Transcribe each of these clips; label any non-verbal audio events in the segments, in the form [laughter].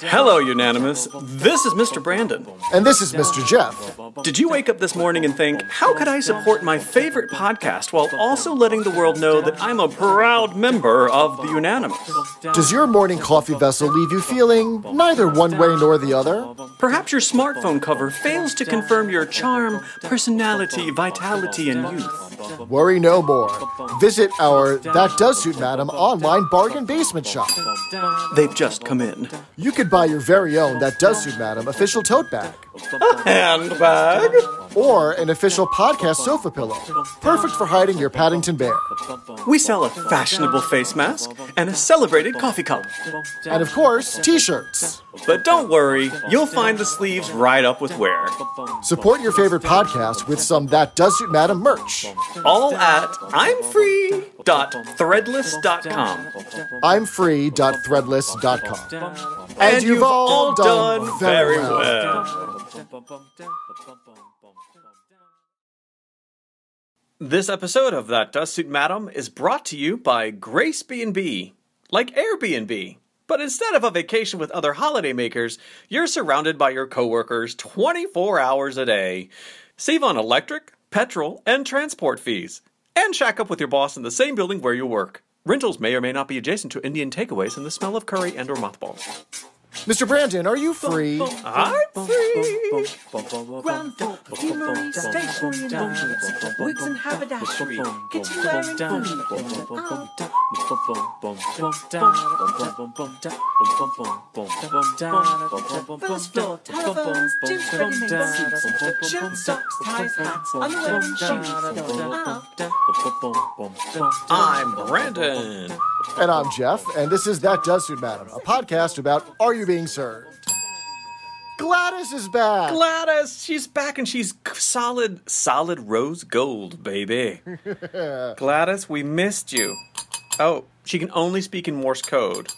Hello, Unanimous. This is Mr. Brandon. And this is Mr. Jeff. Did you wake up this morning and think, how could I support my favorite podcast while also letting the world know that I'm a proud member of the Unanimous? Does your morning coffee vessel leave you feeling neither one way nor the other? Perhaps your smartphone cover fails to confirm your charm, personality, vitality, and youth. Worry no more. Visit our That Does Suit Madam online bargain basement shop. They've just come in. You could buy your very own That Does Suit Madam official tote bag. A [laughs] handbag? Or an official podcast sofa pillow. Perfect for hiding your Paddington Bear. We sell a fashionable face mask and a celebrated coffee cup. And of course, t shirts. But don't worry, you'll find the sleeves right up with wear. Support your favorite podcast with some That Does Suit Madam merch. All at imfree.threadless.com. I'm free.threadless.com. And, you've all done very well. This episode of That Does Suit Madam is brought to you by Grace B&B, like Airbnb. But instead of a vacation with other holiday makers, you're surrounded by your coworkers 24 hours a day. Save on electric, petrol, and transport fees. And shack up with your boss in the same building where you work. Rentals may or may not be adjacent to Indian takeaways and the smell of curry and or mothballs. Mr. Brandon, are you free? I'm free. Ground floor, perfumery, stationery and lotions, wigs and haberdashery, kitchenware and food. First floor, telephones, gyms, ready-made suits, shirt, socks, ties, hats, underwear and shoes. I'm Brandon. And I'm Jeff, and this is That Does Suit Madam, a podcast about Are You Being Served? Gladys is back. Gladys, she's back and she's solid, solid rose gold, baby. [laughs] Gladys, we missed you. Oh, she can only speak in Morse code,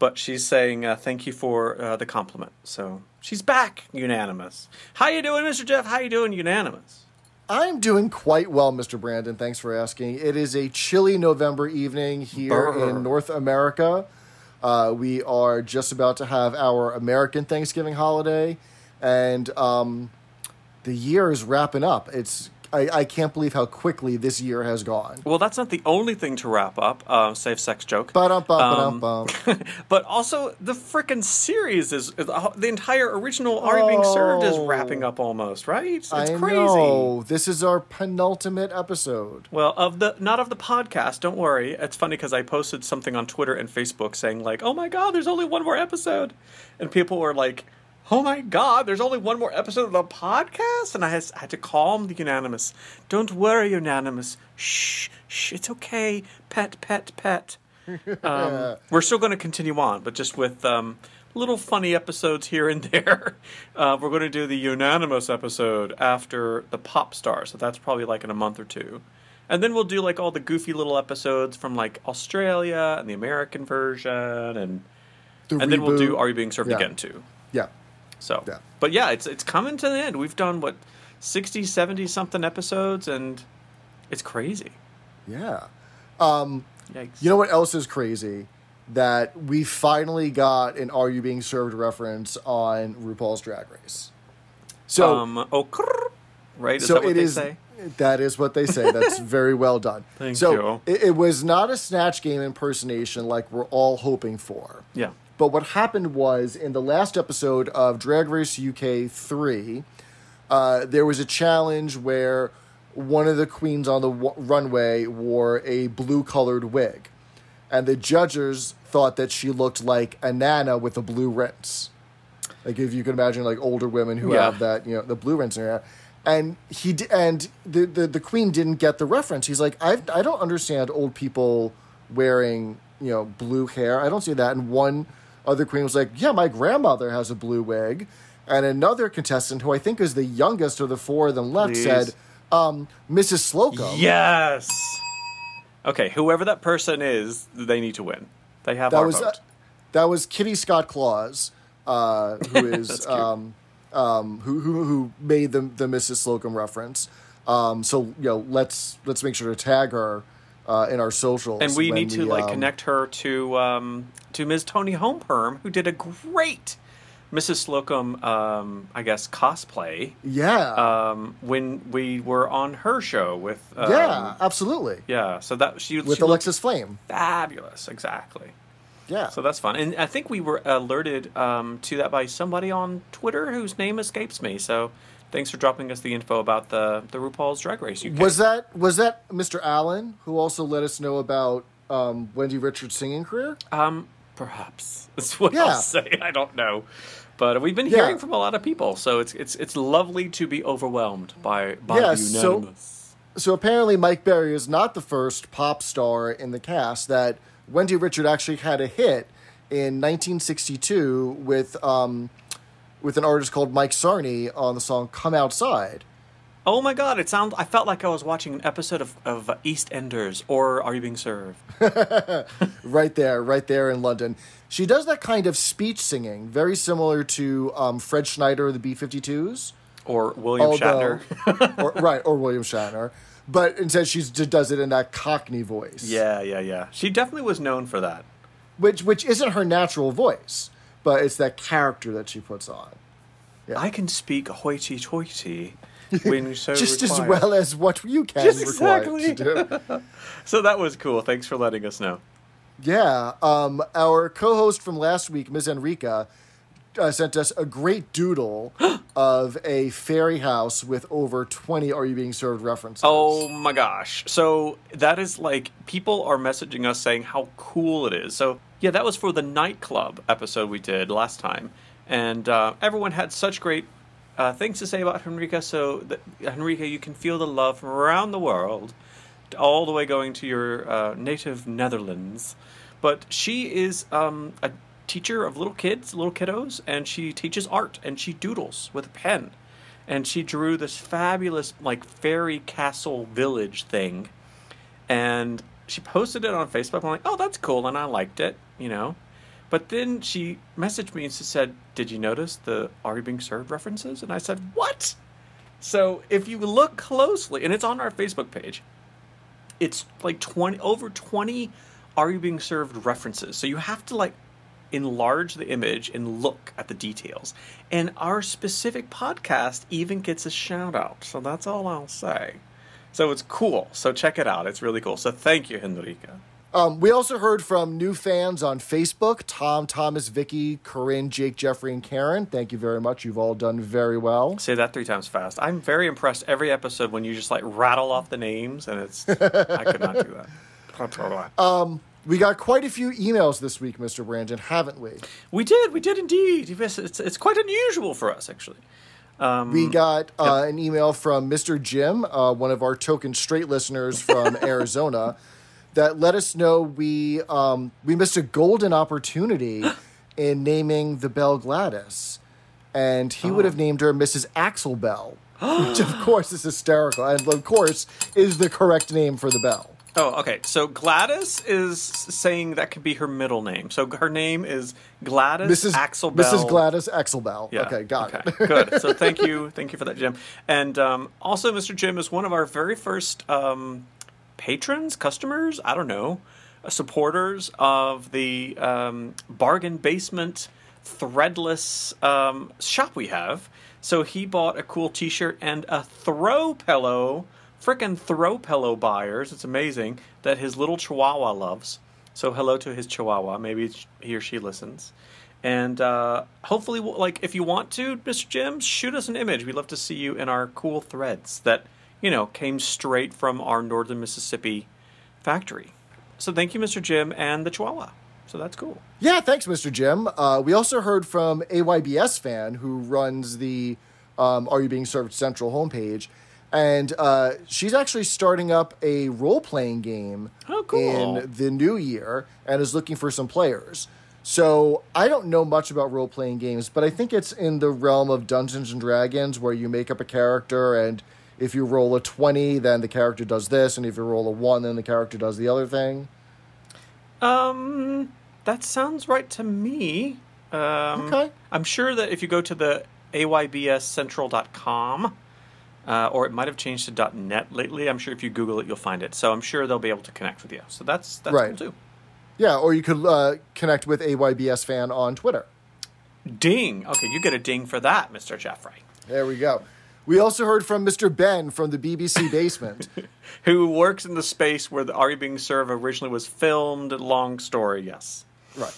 but she's saying uh, thank you for uh, the compliment. So she's back, unanimous. How you doing, Mr. Jeff? How you doing, unanimous? I'm doing quite well, Mr. Brandon. Thanks for asking. It is a chilly November evening here Brr. in North America. Uh, we are just about to have our American Thanksgiving holiday, and um, the year is wrapping up. It's I, I can't believe how quickly this year has gone. Well, that's not the only thing to wrap up. Uh, safe sex joke. Um, [laughs] but also the frickin' series is the entire original You Being Served is wrapping up almost, right? It's I crazy. know. This is our penultimate episode. Well, of the not of the podcast. Don't worry. It's funny because I posted something on Twitter and Facebook saying like, "Oh my god, there's only one more episode," and people were like, "Oh my god, there's only one more episode of the podcast," and I had, to calm the unanimous. Don't worry, unanimous. Shh, shh. It's okay. Pet, pet, pet. [laughs] Um, we're still going to continue on, but just with um, little funny episodes here and [laughs] there. Uh, we're going to do the unanimous episode after the pop star, so that's probably like in a month or two. And then we'll do like all the goofy little episodes from like Australia and the American version, and The and then we'll do. Are You Being Served Yeah. Again too. Yeah. So, Yeah. but yeah, it's it's coming to the end. We've done what 60, 70 something episodes, and it's crazy. Yeah. Yikes. You know what else is crazy? That we finally got an Are You Being Served reference on RuPaul's Drag Race. So, um, oh, right? Is so that what it they is. say? That is what they say. That's [laughs] very well done. Thank so you. It, it was not a Snatch Game impersonation like we're all hoping for. Yeah. But what happened was in the last episode of Drag Race UK 3, uh, there was a challenge where one of the queens on the w- runway wore a blue colored wig. And the judges thought that she looked like a Nana with a blue rinse. Like if you can imagine like older women who Yeah. have that, you know, the blue rinse in their hair. And he d- and the, the the queen didn't get the reference. He's like, I I don't understand old people wearing you know blue hair. I don't see that. And one other queen was like, Yeah, my grandmother has a blue wig. And another contestant, who I think is the youngest of the four of them left, Please. said, um, Mrs. Slocum. Yes. Okay, whoever that person is, they need to win. They have that was vote. that was Kitty Scott Claus, uh, who [laughs] is um, um, who, who who made the the Mrs. Slocum reference. Um, so you know, let's let's make sure to tag her uh, in our socials. And we need to like um, connect her to um, to Ms. Tony Homeperm, who did a great Mrs. Slocum, um, I guess, cosplay Yeah, um, when we were on her show with um, yeah, absolutely. yeah. So that she With she Alexis Flame. fabulous, exactly. Yeah. So that's fun, and I think we were alerted um, to that by somebody on Twitter whose name escapes me. So thanks for dropping us the info about the the RuPaul's Drag Race UK. Was that was that Mr. Allen who also let us know about um, Wendy Richards' singing career? Um, perhaps [laughs] that's what Yeah. I'll say. I don't know, but we've been Yeah. hearing from a lot of people, so it's it's it's lovely to be overwhelmed by by Yeah, the so- So apparently, Mike Berry is not the first pop star in the cast. That Wendy Richard actually had a hit in 1962 with um, with an artist called Mike Sarne on the song "Come Outside." oh my god! It sounds. I felt like I was watching an episode of of EastEnders or Are You Being Served? [laughs] right there, right there in London. She does that kind of speech singing, very similar to um, Fred Schneider of the B-52s. Or William Although, Shatner? [laughs] or, right, or William Shatner. But instead, she just does it in that Cockney voice. yeah, yeah, yeah. She definitely was known for that. which which isn't her natural voice, but it's that character that she puts on. I can speak hoity-toity [laughs] when so Just as well as what you can Just exactly. [laughs] So that was cool. Thanks for letting us know. Yeah, um, our co-host from last week, Ms. Enrica, uh, sent us a great doodle [gasps] of a fairy house with over twenty "Are You Being Served" references. Oh my gosh. So that is like people are messaging us saying how cool it is. So yeah, that was for the nightclub episode we did last time. And uh, everyone had such great uh, things to say about Henrika. So Henrika, you can feel the love from around the world, all the way going to your uh, native Netherlands. But she is um, a teacher of little kids, little kiddos, and she teaches art and she doodles with a pen and she drew this fabulous like fairy castle village thing and she posted it on facebook. I'm like oh that's cool and i liked it you know. But then she messaged me and she said did you notice the are you being served references? And i said what? So if you look closely and it's on our facebook page it's like 20 over 20 are you being served references. So you have to like enlarge the image and look at the details. And our specific podcast even gets a shout out so that's all i'll say so it's cool so check it out it's really cool so thank you henrika Um, we also heard from new fans on Facebook: Tom, Thomas, Vicky, Corinne, Jake, Jeffrey, and Karen. Thank you very much. You've all done very well. say that three times fast i'm very impressed every episode when you just like rattle off the names and it's [laughs] i could not do that We got quite a few emails this week, Mr. Brandon, haven't we? we did we did indeed Yes, it's, it's quite unusual for us actually We got uh, an email from Mr. Jim, uh, one of our token straight listeners from [laughs] Arizona, that let us know we um, we missed a golden opportunity in naming the Belle Gladys, and he would have named her Mrs. Axel Bell, [gasps] which of course is hysterical, and of course is the correct name for the bell. Oh, okay. So Gladys is saying that could be her middle name. So her name is Gladys Mrs. Axel Bell. Mrs. Gladys Axel Bell. Yeah. Okay, got okay. it. Good. So [laughs] thank you, thank you for that, Jim. And um, also, Mr. Jim is one of our very first um, patrons, customers. I don't know, uh, supporters of the um, bargain basement threadless um, shop we have. So he bought a cool T-shirt and a throw pillow. Frickin' throw pillow buyers. It's amazing that his little Chihuahua loves. So hello to his Chihuahua. Maybe he or she listens. And uh, hopefully, we'll- like, if you want to, Mr. Jim, shoot us an image. We'd love to see you in our cool threads that, you know, came straight from our northern Mississippi factory. So thank you, Mr. Jim, and the Chihuahua. So that's cool. Yeah, thanks, Mr. Jim. Uh, we also heard from AYBS fan who runs the um, Are You Being Served Central homepage, and uh, she's actually starting up a role playing game Oh, cool. in the new year and is looking for some players. So I don't know much about role playing games, but I think it's in the realm of Dungeons and Dragons where you make up a character and if you roll a 20, then the character does this, and if you roll a 1, then the character does the other thing. Um, that sounds right to me. Um, Okay. I'm sure that if you go to the aybscentral.com, Uh, or it might have changed to .net lately. I'm sure if you Google it, you'll find it. So I'm sure they'll be able to connect with you. So that's that's Right. cool too. Yeah, or you could uh, connect with AYBS fan on Twitter. Ding. Okay, you get a ding for that, Mr. Jeffrey, There we go. We also heard from Mr. Ben from the BBC [laughs] basement. who works in the space where the Are You Being Served originally was filmed. Long story, yes. right.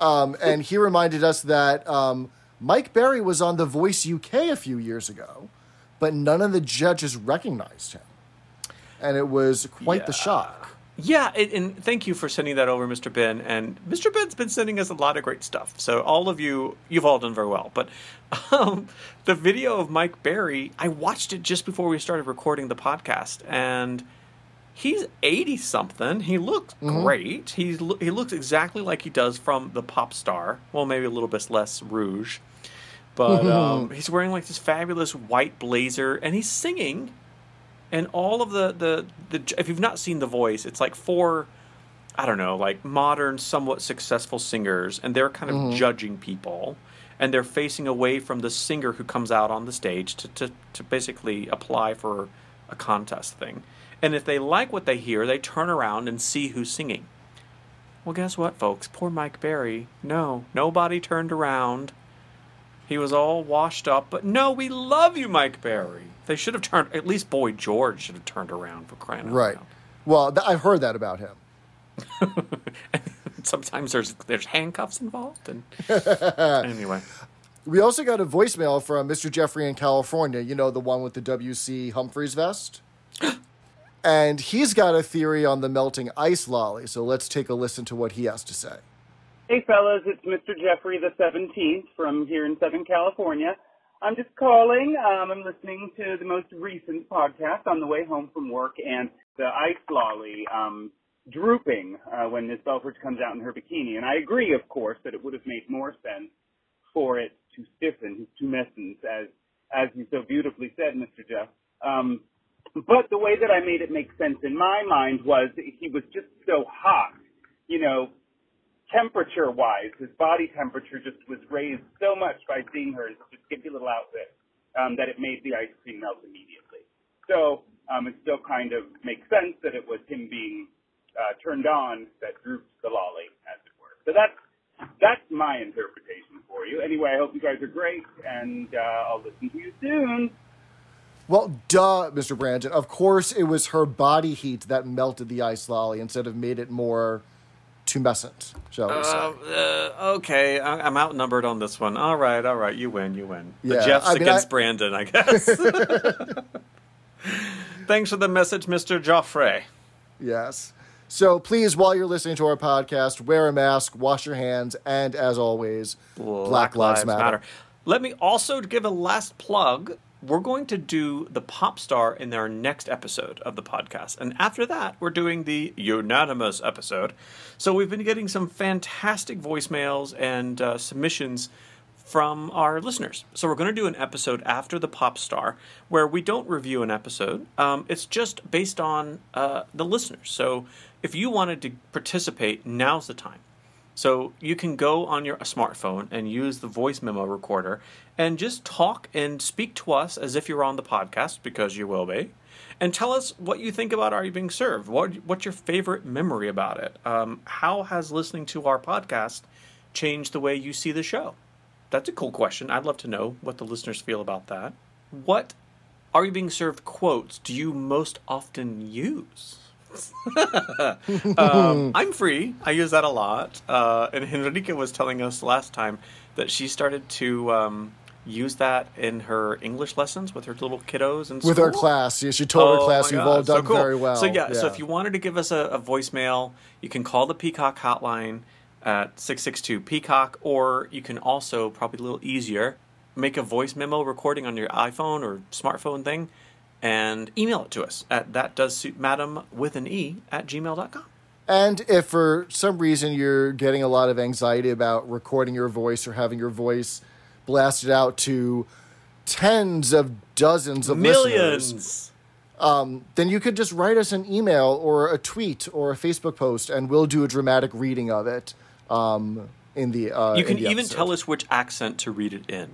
Um, and he reminded us that um, Mike Berry was on The Voice UK a few years ago, but none of the judges recognized him. And it was quite the shock. Yeah, and, and thank you for sending that over, Mr. Ben. And Mr. Ben's been sending us a lot of great stuff. So all of you, you've all done very well. But [laughs] um, the video of Mike Berry, I watched it just before we started recording the podcast, and he's eighty something. He looks great. He's he looks exactly like he does from the pop star. Well, maybe a little bit less rouge, but [laughs] um, he's wearing like this fabulous white blazer, and he's singing. And all of the, the the if you've not seen the voice it's like four i don't know like modern somewhat successful singers and they're kind of judging people and they're facing away from the singer who comes out on the stage to, to, to basically apply for a contest thing. And if they like what they hear they turn around and see who's singing. Well guess what folks? Poor mike berry. No nobody turned around he was all washed up, but no, we love you, Mike Berry. They should have turned, at least Boy George should have turned around for crying out Right. loud. Well, th- I've heard that about him. [laughs] Sometimes there's there's handcuffs involved, and [laughs] anyway, We also got a voicemail from Mr. Jeffrey in California, you know, the one with the W.C. Humphreys vest. [gasps] and he's got a theory on the melting ice lolly, so let's take a listen to what he has to say. Hey fellas, it's Mr. Jeffrey the 17th from here in Southern California. I'm just calling. Um, I'm listening to the most recent podcast on the way home from work and the ice lolly um, drooping uh, when Miss Belfridge comes out in her bikini. And I agree, of course, that it would have made more sense for it to stiffen his tumescence, as as you so beautifully said, Mr. Jeff. Um, but the way that I made it make sense in my mind was that he was just so hot, you know, temperature wise, his body temperature just was raised so much by seeing her in a skimpy little outfit um, that it made the ice cream melt immediately. So um, it still kind of makes sense that it was him being uh, turned on that drooped the lolly, as it were. So that's that's my interpretation for you. Anyway, I hope you guys are great, and uh, I'll listen to you soon. Well, duh, Mr. Brandon. Of course, it was her body heat that melted the ice lolly instead of made it more tumescent, shall we say. uh, uh, okay, I, I'm outnumbered on this one. All right, all right, you win, you win. The Yeah, Jeff's I mean, against I- Brandon, I guess. [laughs] [laughs] Thanks for the message, Mr. Joffrey. Yes. So please, while you're listening to our podcast, wear a mask, wash your hands, and as always, Black, Lives, Matter. Let me also give a last plug. We're going to do the pop star in our next episode of the podcast. And after that, we're doing the unanimous episode. So we've been getting some fantastic voicemails and uh, submissions from our listeners. So we're going to do an episode after the pop star where we don't review an episode. Um, it's just based on uh, the listeners. So if you wanted to participate, now's the time. So you can go on your smartphone and use the voice memo recorder and just talk and speak to us as if you're on the podcast because you will be, and tell us what you think about Are You Being Served? What what's your favorite memory about it? Um, how has listening to our podcast changed the way you see the show? That's a cool question. I'd love to know what the listeners feel about that. What Are You Being Served quotes do you most often use? [laughs] um, I'm free. I use that a lot. Uh, and Henrika was telling us last time that she started to um, use that in her English lessons with her little kiddos and With our class, yeah, she told her class you've all so done cool. very well. So yeah, so if you wanted to give us a, a voicemail, you can call the Peacock hotline at six six two Peacock, or you can also probably a little easier make a voice memo recording on your iPhone or smartphone thing, and email it to us at that does suit madam with an e at gmail.com. And if for some reason you're getting a lot of anxiety about recording your voice or having your voice blasted out to tens of dozens of listeners, Millions. then you could just write us an email or a tweet or a Facebook post, and we'll do a dramatic reading of it um, in the. Uh, You can the even episode. tell us which accent to read it in.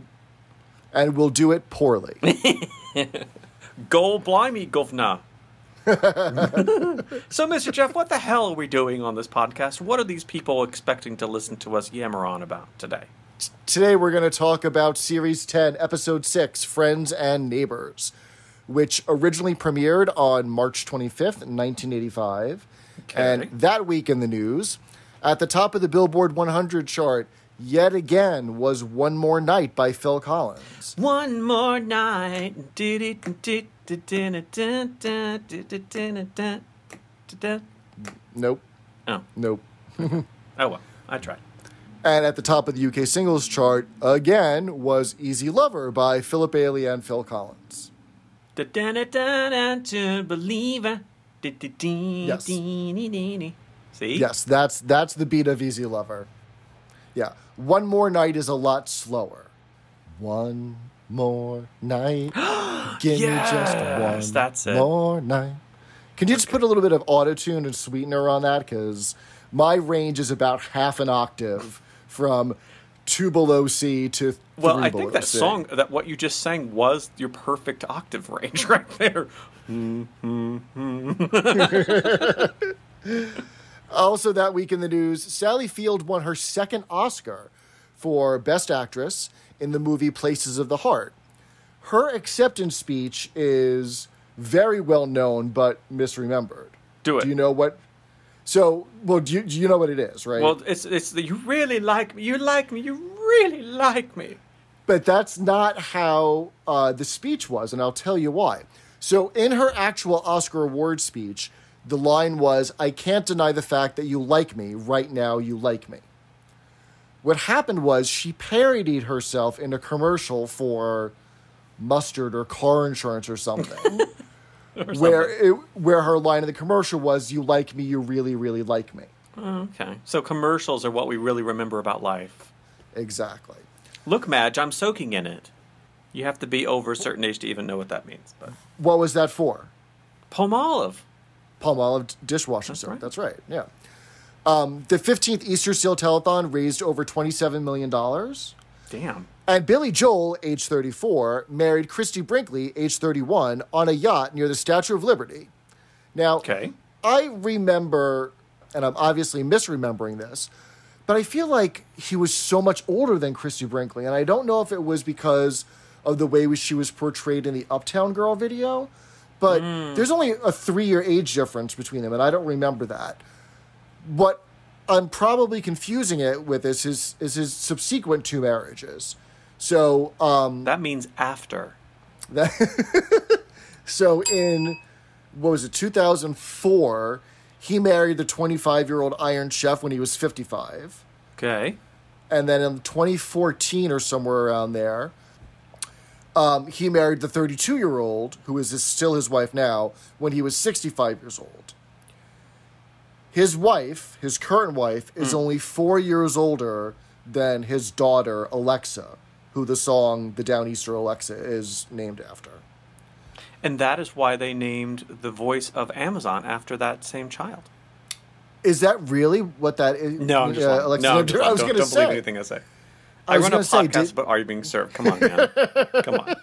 and we'll do it poorly. [laughs] Go blimey, governor. [laughs] so, Mr. Jeff, what the hell are we doing on this podcast? What are these people expecting to listen to us yammer on about today? Today we're going to talk about Series 10, Episode 6, Friends and Neighbors, which originally premiered on March 25th, 1985. And that week in the news, at the top of the Billboard 100 chart, yet again was One More Night by Phil Collins. One more night. Nope. Oh, Nope, oh well, I tried. And at the top of the UK singles chart, again, was Easy Lover by Philip Bailey and Phil Collins. To believer. Yes. See? Yes, that's that's the beat of Easy Lover. Yeah. One more night is a lot slower. One more night. [gasps] Give me just one that's it. more night. Can you just put a little bit of autotune and sweetener on that? Because my range is about half an octave from two below C to Well, I think that C. song, that what you just sang, was your perfect octave range [laughs] right there. Mm-hmm. [laughs] Also, that week in the news, Sally Field won her second Oscar for Best Actress in the movie Places of the Heart. Her acceptance speech is very well known but misremembered. Do it. Do you know what? So, well, do you, do you know what it is, right? Well, it's it's the, you really like me. You like me. You really like me. but that's not how uh, the speech was, and I'll tell you why. So, in her actual Oscar award speech, the line was, I can't deny the fact that you like me. Right now, you like me. What happened was she parodied herself in a commercial for mustard or car insurance or something. [laughs] Where it, where her line in the commercial was, "You like me, you really, really like me." Okay. So commercials are what we really remember about life. Exactly. Look, Madge, I'm soaking in it. You have to be over a certain age to even know what that means. But What was that for? Palmolive. Palmolive dishwasher That's soap. right. That's right. Yeah. Um, the 15th Easter Seal Telethon raised over $27 million. Damn. And Billy Joel, age 34, married Christie Brinkley, age 31, on a yacht near the Statue of Liberty. Now, Okay. I remember, and I'm obviously misremembering this, but I feel like he was so much older than Christie Brinkley. And I don't know if it was because of the way she was portrayed in the Uptown Girl video, but there's only a three year age difference between them, and I don't remember that. What I'm probably confusing it with is his, is his subsequent two marriages. So, um, That means after. That [laughs] So in what was it, 2004, he married the 25 year old Iron Chef when he was 55, Okay. and then in 2014 or somewhere around there, um, he married the 32 year old who is his, still his wife now when he was 65 years old. His wife, his current wife, is only four years older than his daughter Alexa, who the song "The Downeaster Alexa" is named after. And that is why they named the voice of Amazon after that same child. Is that really what that is? No, I'm just uh. Alexa no, I'm just? I was going to don't believe anything I say. I I, run a gonna say, podcast, did- but are you being served? Come on, man. Come on.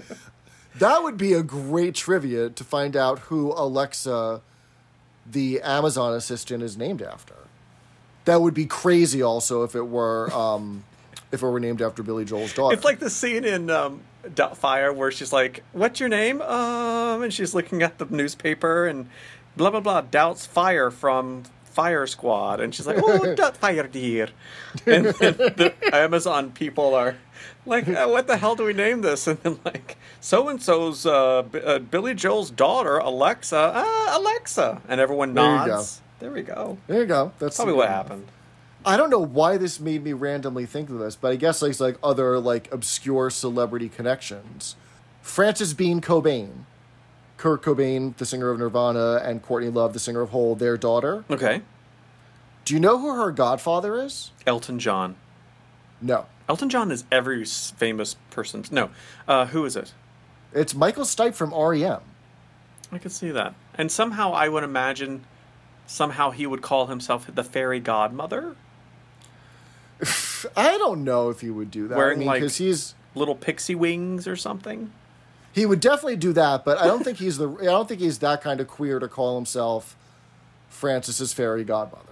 [laughs] That would be a great trivia to find out who Alexa, the Amazon assistant, is named after. That would be crazy. Also, if it were, um, if it were named after Billy Joel's daughter. It's like the scene in um, Doubtfire where she's like, "What's your name?" Um, and she's looking at the newspaper and blah blah blah. Doubts fire from Fire Squad, and she's like, [laughs] "Oh, Doubtfire dear," [laughs] and then the Amazon people are like, uh, "What the hell do we name this?" And then like, so and so's uh, B- uh, Billy Joel's daughter, Alexa, ah, Alexa, and everyone There you nods. There we go. there you go. That's Probably what happened. I don't know why this made me randomly think of this, but I guess like like other like obscure celebrity connections. Frances Bean Cobain, Kurt Cobain, the singer of Nirvana, and Courtney Love, the singer of Hole, their daughter. Okay, Do you know who her godfather is? Elton John. No, Elton John is every famous person's. No, uh, who is it? it's Michael Stipe from REM. I could see that. And somehow I would imagine somehow he would call himself the fairy godmother, [laughs] I don't know if he would do that. Wearing, I mean, like- he's little pixie wings or something. He would definitely do that, but I don't think he's the. I don't think he's that kind of queer to call himself Frances's fairy godmother.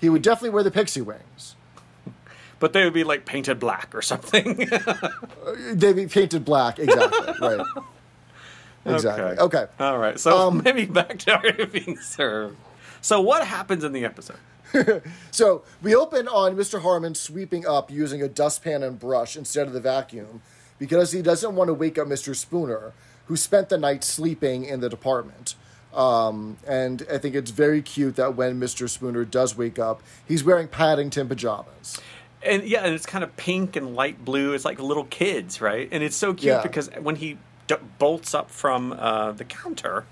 He would definitely wear the pixie wings. But they would be like painted black or something. [laughs] They'd be painted black, exactly. [laughs] right. Exactly. Okay. All right. So Um, [laughs] maybe back to our being served. So what happens in the episode? So we open on Mr. Harmon sweeping up using a dustpan and brush instead of the vacuum because he doesn't want to wake up Mr. Spooner, who spent the night sleeping in the department. Um, and I think it's very cute that when Mr. Spooner does wake up, he's wearing Paddington pajamas. And yeah, and it's kind of pink and light blue. It's like little kids, right? And it's so cute Yeah. because when he d- bolts up from uh, the counter,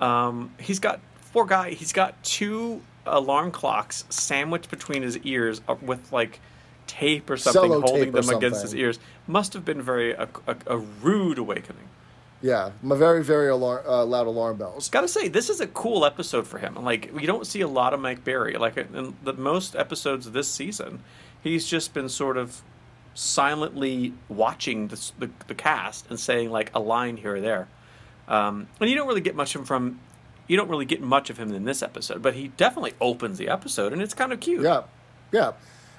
um, he's got poor guy. He's got two alarm clocks sandwiched between his ears uh, with like tape or something Cello holding them against his ears. Must have been very a, a, a rude awakening. Yeah, my very, very alar- uh, loud alarm bells. Gotta say, this is a cool episode for him. Like, you don't see a lot of Mike Berry. Like, in the most episodes this season, he's just been sort of silently watching the, the, the cast and saying, like, a line here or there. Um, and you don't really get much of him from. You don't really get much of him in this episode, but he definitely opens the episode, and it's kind of cute. Yeah, yeah.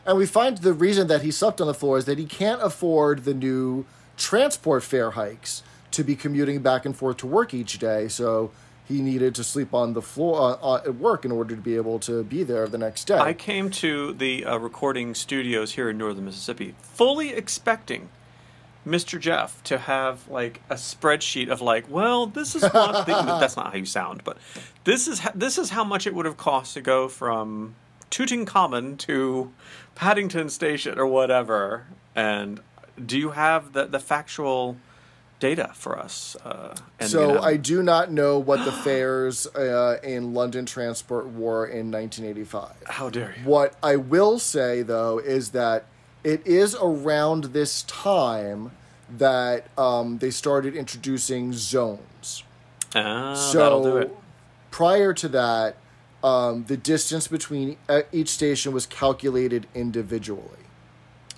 And we find the reason that he slept on the floor is that he can't afford the new transport fare hikes to be commuting back and forth to work each day. So he needed to sleep on the floor uh, uh, at work in order to be able to be there the next day. I came to the uh, recording studios here in northern Mississippi fully expecting Mr. Jeff to have like a spreadsheet of like, well, this is what [laughs] the, that's not how you sound, but this is ho- this is how much it would have cost to go from Tutankhamun to Paddington Station or whatever. And do you have the the factual data for us? Uh, and, so you know, I do not know what the fares uh, in London Transport were in 1985. how dare you? What I will say though is that it is around this time that um, they started introducing zones. Ah, so that'll do it. prior to that, um, the distance between uh, each station was calculated individually.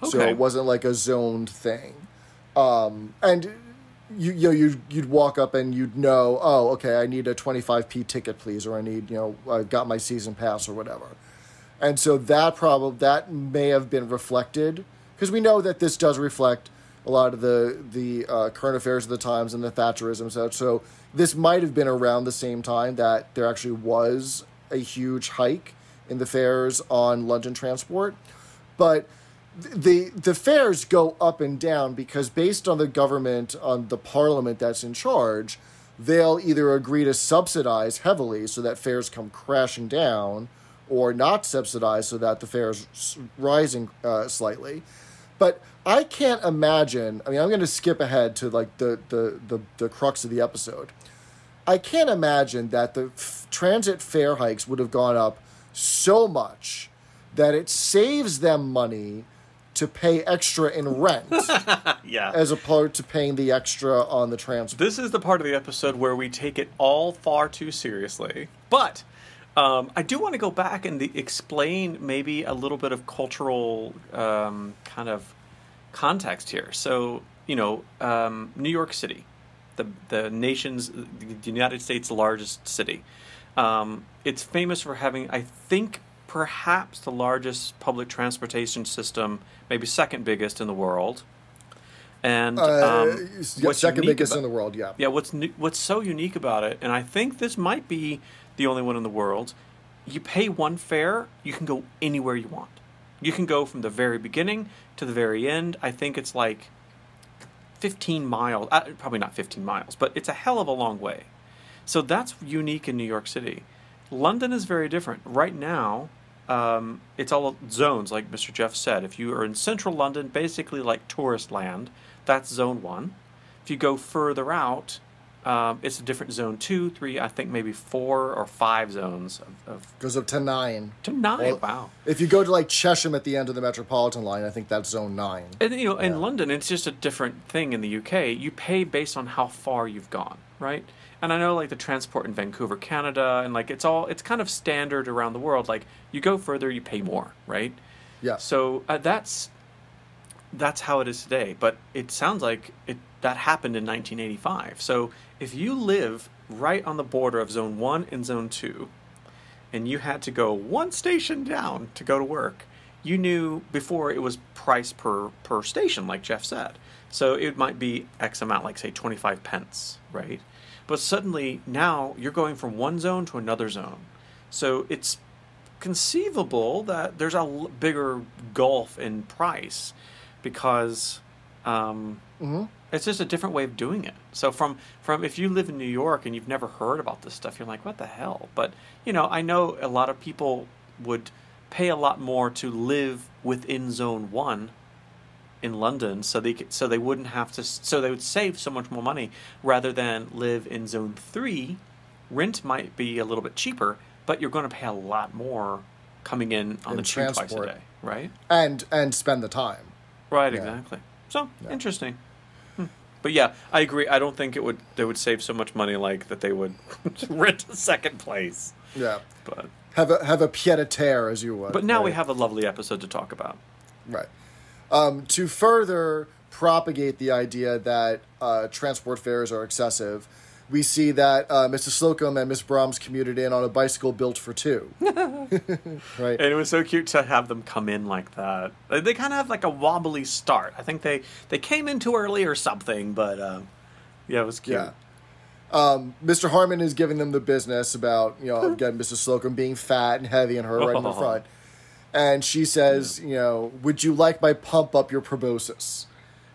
So it wasn't like a zoned thing. Um, and you, you know, you'd, you'd walk up and you'd know, oh, okay, I need a 25p ticket, please, or I need, you know, I've got my season pass or whatever. And so that problem, that may have been reflected because we know that this does reflect a lot of the the uh, current affairs of the times and the Thatcherism such. So this might have been around the same time that there actually was a huge hike in the fares on London transport, but the the fares go up and down because based on the government on the parliament that's in charge they'll either agree to subsidize heavily so that fares come crashing down or not subsidize so that the fares rising uh, slightly. But i can't imagine i mean i'm going to skip ahead to like the, the the the crux of the episode I can't imagine that the f- transit fare hikes would have gone up so much that it saves them money to pay extra in rent [laughs] Yeah. as opposed to paying the extra on the transport. This is the part of the episode where we take it all far too seriously. But um, I do want to go back and the, explain maybe a little bit of cultural um, kind of context here. So, you know, um, New York City, the the nation's, the United States' largest city. Um, it's famous for having, I think, perhaps the largest public transportation system, maybe second biggest in the world. And Uh, um, yeah, what's second biggest about- in the world, yeah. yeah, what's what's so unique about it, and I think this might be the only one in the world. You pay one fare, you can go anywhere you want. You can go from the very beginning to the very end. I think it's like 15 miles. Uh, probably not 15 miles, but it's a hell of a long way. So that's unique in New York City. London is very different. Right now, um, it's all zones, like Mr. Jeff said. If you are in central London, basically like tourist land, that's zone one. If you go further out, um, it's a different zone two, three, I think maybe four or five zones of, of Goes up to nine. to nine. Well, wow. If you go to like Chesham at the end of the Metropolitan line, I think that's zone nine. And you know, in London, it's just a different thing. In the UK, you pay based on how far you've gone, right? And I know, like the transport in Vancouver, Canada, and like it's all it's kind of standard around the world. Like you go further, you pay more, right? Yeah. So uh, that's that's how it is today. But it sounds like it that happened in 1985. So if you live right on the border of Zone 1 and Zone 2, and you had to go one station down to go to work, you knew before it was price per, per station, like Jeff said. So it might be X amount, like say 25 pence, right? But suddenly now you're going from one zone to another zone. So it's conceivable that there's a l- bigger gulf in price because um, it's just a different way of doing it. So from from if you live in New York and you've never heard about this stuff, you're like, what the hell? But you know, I know a lot of people would pay a lot more to live within Zone One in London, so they could, so they wouldn't have to, so they would save so much more money rather than live in Zone Three. Rent might be a little bit cheaper, but you're going to pay a lot more coming in on In the tube twice a transport. day, right? and and spend the time. Right, Yeah. exactly. So Yeah. interesting. But yeah, I agree. I don't think it would. They would save so much money, like that they would [laughs] rent a second place. Yeah, But have a have a pied a terre as you would. but now we have a lovely episode to talk about. Right. Um, to further propagate the idea that uh, transport fares are excessive, we see that uh, Mr. Slocum and Miss Brahms commuted in on a bicycle built for two. [laughs] right. And it was so cute to have them come in like that. They, they kind of have like a wobbly start. I think they they came in too early or something. But uh, yeah, it was cute. Yeah. Um, Mr. Harmon is giving them the business about, you know, again, Mrs. Slocum being fat and heavy and her right in the [laughs] front. And she says, you know, would you like my pump up your proboscis?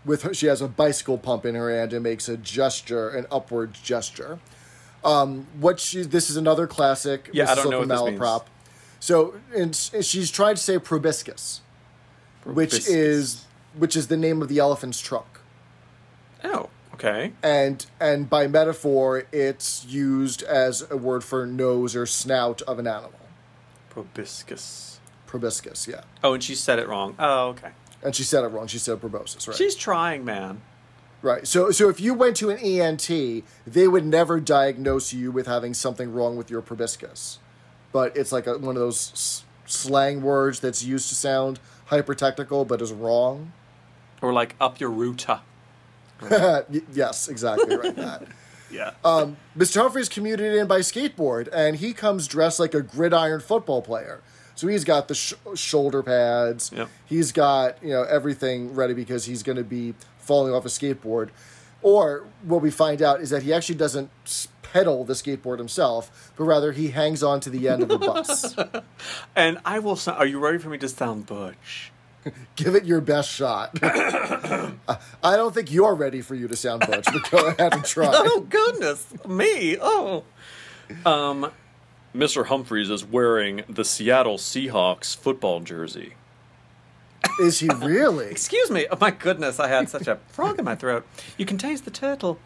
With her, she has a bicycle pump in her hand and makes a gesture, an upward gesture. Um, what she, this is another classic Yeah, I don't know what malaprop. So, and she's trying to say proboscis, which is which is the name of the elephant's trunk oh okay. and and by metaphor it's used as a word for nose or snout of an animal Proboscis. proboscis yeah Oh, and she said it wrong. Oh, okay. And she said it wrong she said proboscis right She's trying, man. right so so if you went to an ent they would never diagnose you with having something wrong with your proboscis but it's like a, one of those s- slang words that's used to sound hyper technical but is wrong Or like up your ruta. [laughs] Yes exactly right [laughs] that Yeah. um, Mr. Humphreys commuted in by skateboard, and he comes dressed like a gridiron football player. So he's got the sh- shoulder pads. Yep. He's got you know everything ready because he's going to be falling off a skateboard. Or what we find out is that he actually doesn't pedal the skateboard himself, but rather he hangs on to the end of the bus. [laughs] and I will. Sound, are you ready for me to sound butch? [laughs] Give it your best shot. [coughs] I I don't think you're ready for you to sound butch, but go ahead and try. [laughs] Oh goodness, me! Oh, um, Mr. Humphreys is wearing the Seattle Seahawks football jersey. Is he really? [laughs] Excuse me. Oh my goodness, I had such a frog in my throat. You can taste the turtle.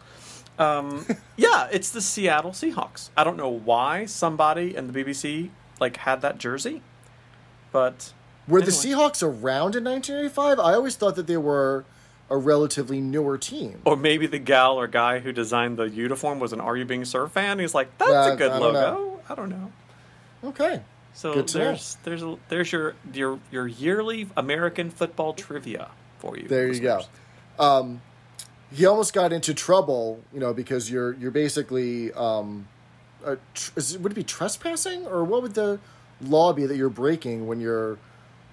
Um, yeah, it's the Seattle Seahawks. I don't know why somebody in the BBC like had that jersey, but Were the Seahawks around in 1985? I always thought that they were a relatively newer team. or maybe the gal or guy who designed the uniform was an Are You Being Served fan. He's like, that's Uh, a good logo. know. I don't know. Okay. So Good to know. there's there's a, there's your your your yearly American football trivia for you. There you go. Um, he almost got into trouble, you know, because you're you're basically um, a tr- is it, would it be trespassing or what would the law be that you're breaking when you're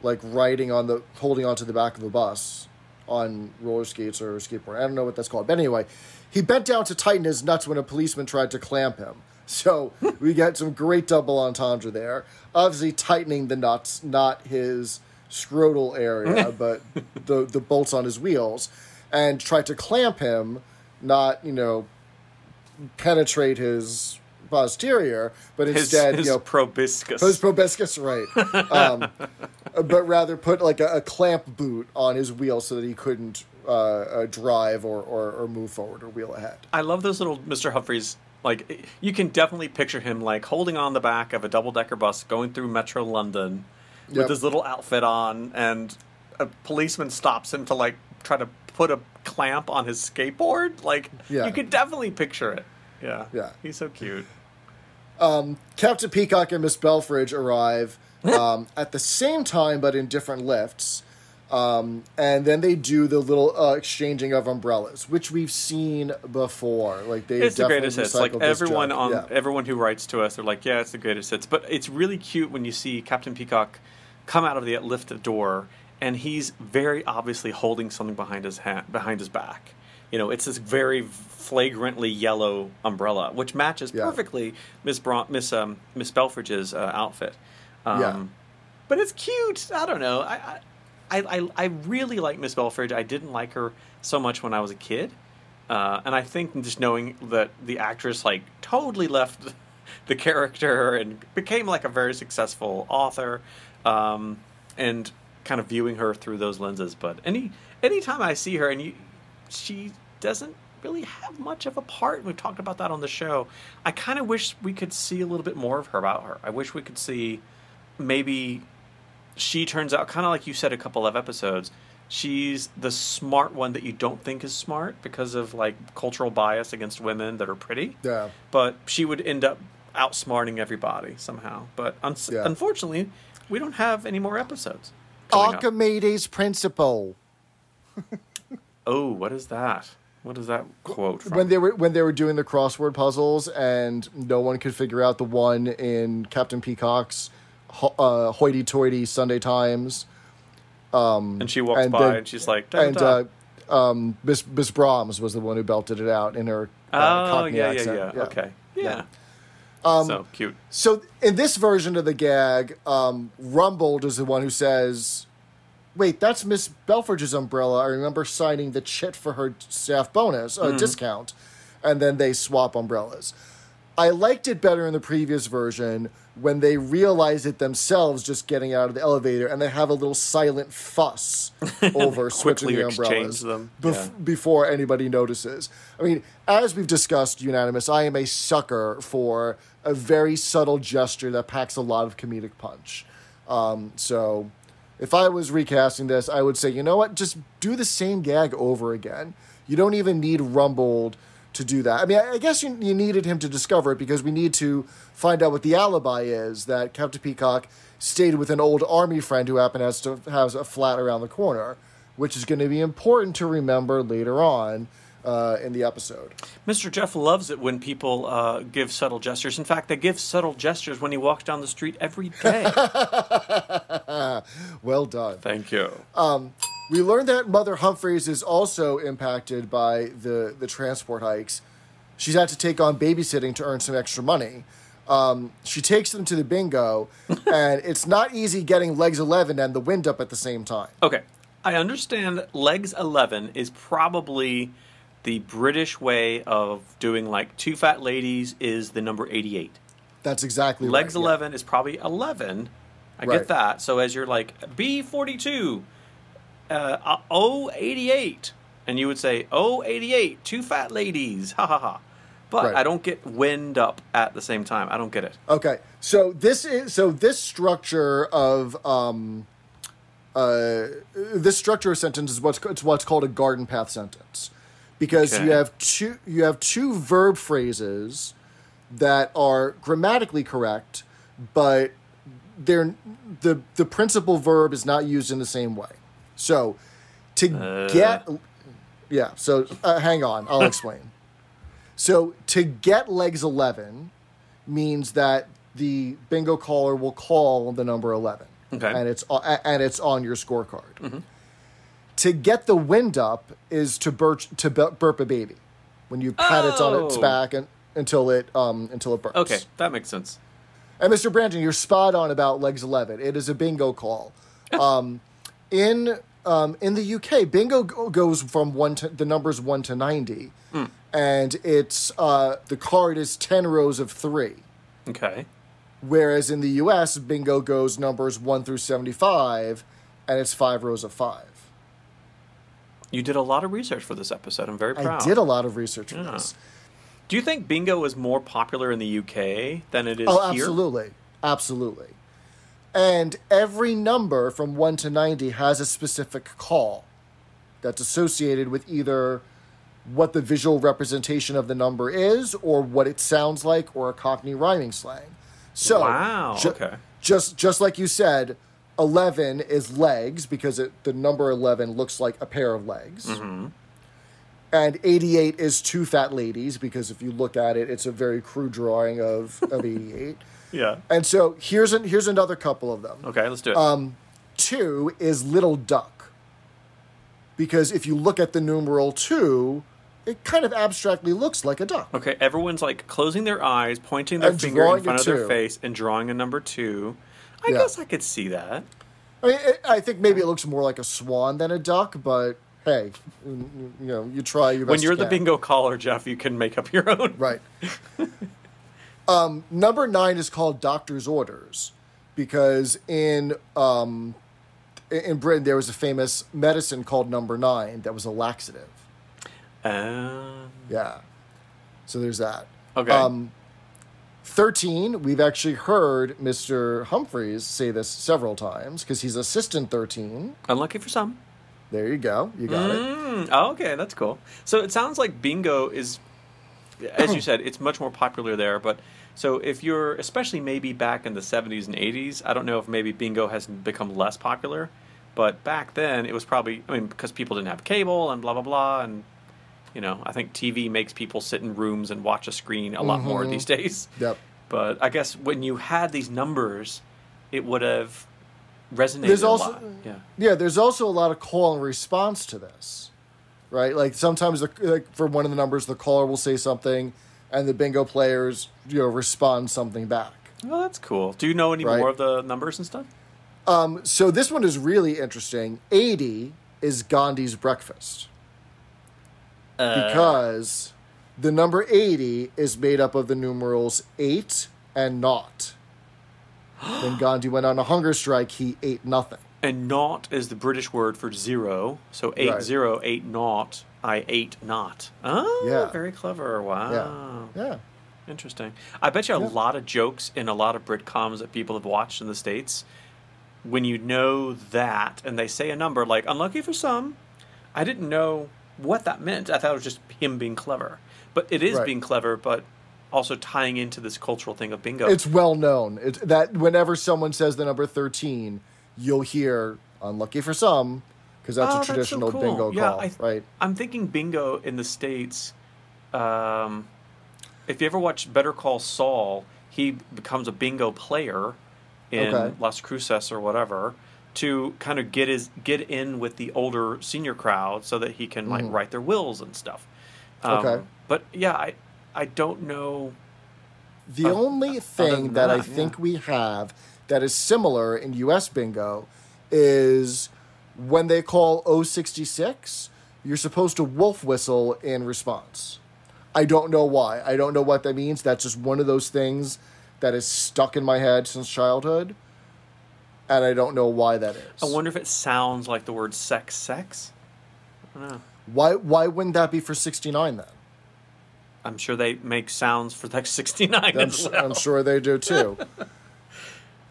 like riding on the holding onto the back of a bus on roller skates or skateboard? I don't know what that's called, but anyway, he bent down to tighten his nuts when a policeman tried to clamp him. So we get some great double entendre there. Obviously, tightening the nuts, not his scrotal area, [laughs] but the the bolts on his wheels, and tried to clamp him, not you know penetrate his posterior, but His, instead his you know proboscis. his proboscis, right? [laughs] um, but rather put like a, a clamp boot on his wheel so that he couldn't uh, uh, drive or, or, or move forward or wheel ahead. I love those little Mr. Humphreys. Like you can definitely picture him like holding on the back of a double decker bus going through Metro London with his little outfit on, and a policeman stops him to like try to put a clamp on his skateboard. Like Yeah. you could definitely picture it. Yeah, Yeah. He's so cute. Captain Peacock and Miss Belfridge arrive [laughs] um, at the same time, but in different lifts. Um, and then they do the little uh, exchanging of umbrellas, which we've seen before. Like they it's the greatest hits. Like everyone on Yeah. everyone who writes to us, they're like, "Yeah, it's the greatest hits." But it's really cute when you see Captain Peacock come out of the lifted door, and he's very obviously holding something behind his hand, behind his back. You know, it's this very flagrantly yellow umbrella, which matches Yeah. perfectly Miss Bra- Miss um, Miss Belfridge's uh, outfit. Um, Yeah. but it's cute. I don't know. I, I I I I really like Miss Belfridge. I didn't like her so much when I was a kid, uh, and I think just knowing that the actress like totally left [laughs] the character and became like a very successful author, um, and kind of viewing her through those lenses. But any anytime I see her and you, she doesn't really have much of a part. We've talked about that on the show. I kind of wish we could see a little bit more of her about her. I wish we could see maybe she turns out kind of like you said a couple of episodes she's the smart one that you don't think is smart because of like cultural bias against women that are pretty Yeah. but she would end up outsmarting everybody somehow but un- Yeah. unfortunately we don't have any more episodes coming up. Archimedes principle. [laughs] oh what is that what is that quote from? when they were when they were doing the crossword puzzles and no one could figure out the one in Captain Peacock's ho- uh, hoity-toity Sunday Times. And she walks and by the- and she's like "Da, and da, da." uh, um, Miss Miss Brahms was the one who belted it out in her uh, oh Cockney yeah, accent. yeah. Yeah okay. Yeah, Um, so cute. So in this version of the gag, um, Rumbold is the one who says, "Wait, that's Miss Belfridge's umbrella. I remember signing the chit for her staff bonus, uh, discount, and then they swap umbrellas." I liked it better in the previous version when they realize it themselves just getting out of the elevator and they have a little silent fuss [laughs] over switching the umbrellas them, bef- yeah. before anybody notices. I mean, as we've discussed, unanimous, I am a sucker for a very subtle gesture that packs a lot of comedic punch. Um, so if I was recasting this, I would say, you know what, just do the same gag over again. You don't even need Rumbold to do that. I mean, I I guess you, you needed him to discover it because we need to find out what the alibi is that Captain Peacock stayed with an old army friend who happened has to has a flat around the corner, which is going to be important to remember later on uh, in the episode. Mr. Jeff loves it when people uh, give subtle gestures. In fact, they give subtle gestures when he walks down the street every day. [laughs] Well done. Thank you. We learned that Mother Humphries is also impacted by the, the transport hikes. She's had to take on babysitting to earn some extra money. Um, she takes them to the bingo, [laughs] and it's not easy getting legs 11 and the wind up at the same time. Okay, I understand legs 11 is probably the British way of doing like two fat ladies is the number 88. That's exactly Legs right, yeah. 11 is probably 11. I Right. get that. So as you're like B42, uh, uh, 088, and you would say 088, two fat ladies, ha ha ha. But Right. I don't get wind up at the same time. I don't get it. Okay, so this is so this structure of um, uh, this structure of sentence is what's it's what's called a garden path sentence, because you have two you have two verb phrases that are grammatically correct, but they're the the principal verb is not used in the same way. So to get yeah, so uh, hang on, I'll [laughs] explain. So to get legs 11 means that the bingo caller will call the number 11. Okay. And it's uh, and it's on your scorecard. To get the wind up is to burp to burp a baby. When you pat it on its Oh. back and, until it um until it burps. Okay, that makes sense. And Mr. Brandon, you're spot on about legs 11. It is a bingo call. Um, in um, in the UK, bingo goes from one to the numbers one to ninety, and it's uh, the card is ten rows of three. Okay. Whereas in the US, bingo goes numbers one through seventy-five, and it's five rows of five. You did a lot of research for this episode. I'm very proud. I did a lot of research for Yeah. this. Do you think bingo is more popular in the UK than it is Oh, here? absolutely, absolutely. And every number from one to ninety has a specific call that's associated with either what the visual representation of the number is, or what it sounds like, or a Cockney rhyming slang. So, Wow, okay. Just just like you said, 11 is legs because it, the number 11 looks like a pair of legs. Mm-hmm. And 88 is two fat ladies because if you look at it, it's a very crude drawing of, of 88. Yeah. And so here's an, here's another couple of them. Okay, let's do it. Um, Two is little duck because if you look at the numeral two, it kind of abstractly looks like a duck. okay, everyone's like closing their eyes, pointing their And finger in front a of their two. face, and drawing a number two. I Yeah. guess I could see that. I mean, it, I think maybe it looks more like a swan than a duck, but hey, you you know, you try your best. When you're you the can. bingo caller, Jeff, you can make up your own. Right. [laughs] um, number nine is called doctor's orders because in um, in- in Britain there was a famous medicine called number nine that was a laxative. Um, Yeah. So there's that. okay. Um, 13, we've actually heard Mr. Humphries say this several times because he's assistant 13. Unlucky for some. There you go. You got it. Mm, oh, okay, that's cool. So it sounds like bingo is, as you said, it's much more popular there. But so if you're, especially maybe back in the 70s and 80s, I don't know if maybe bingo has become less popular. But back then, it was probably, I mean, because people didn't have cable and blah, blah, blah. And, you know, I think TV makes people sit in rooms and watch a screen a lot more Mhm. these days. Yep. But I guess when you had these numbers, it would have resonated There's a also- lot. Yeah. Yeah, there's also a lot of call and response to this, right? Like sometimes, the, like for one of the numbers, the caller will say something, and the bingo players, you know, respond something back. Well, that's cool. Do you know any Right. more of the numbers and stuff? Um, so this one is really interesting. 80 is Gandhi's breakfast Uh, because the number 80 is made up of the numerals 8 and naught. [gasps] when Gandhi went on a hunger strike, he ate nothing. And naught is the British word for zero. So eight Right. zero eight naught. I ate not. Oh, Yeah. very clever. Wow. Yeah. Yeah. Interesting. I bet you a Yeah. lot of jokes in a lot of Britcoms that people have watched in the States, when you know that and they say a number like unlucky for some, I didn't know what that meant. I thought it was just him being clever. But it is Right. being clever, but also tying into this cultural thing of bingo. It's well known. It's that whenever someone says the number 13, you'll hear unlucky for some because that's Oh, a that's so traditional cool. bingo Yeah, call, I- right? I'm thinking bingo in the states. Um, if you ever watch Better Call Saul, he becomes a bingo player in Okay. Las Cruces or whatever to kind of get his get in with the older senior crowd so that he can like Mhm. write their wills and stuff. Um, Okay. but yeah, I I don't know. The Uh, only thing than that, I think yeah. we have that is similar in US bingo is when they call 066, you're supposed to wolf whistle in response. I don't know why. I don't know what that means. That's just one of those things that is stuck in my head since childhood. And I don't know why that is. I wonder if it sounds like the word sex sex. I don't know. why why wouldn't that be for 69 then? I'm sure they make sounds for like [laughs] 69 I'm, as well. I'm sure they do too. [laughs]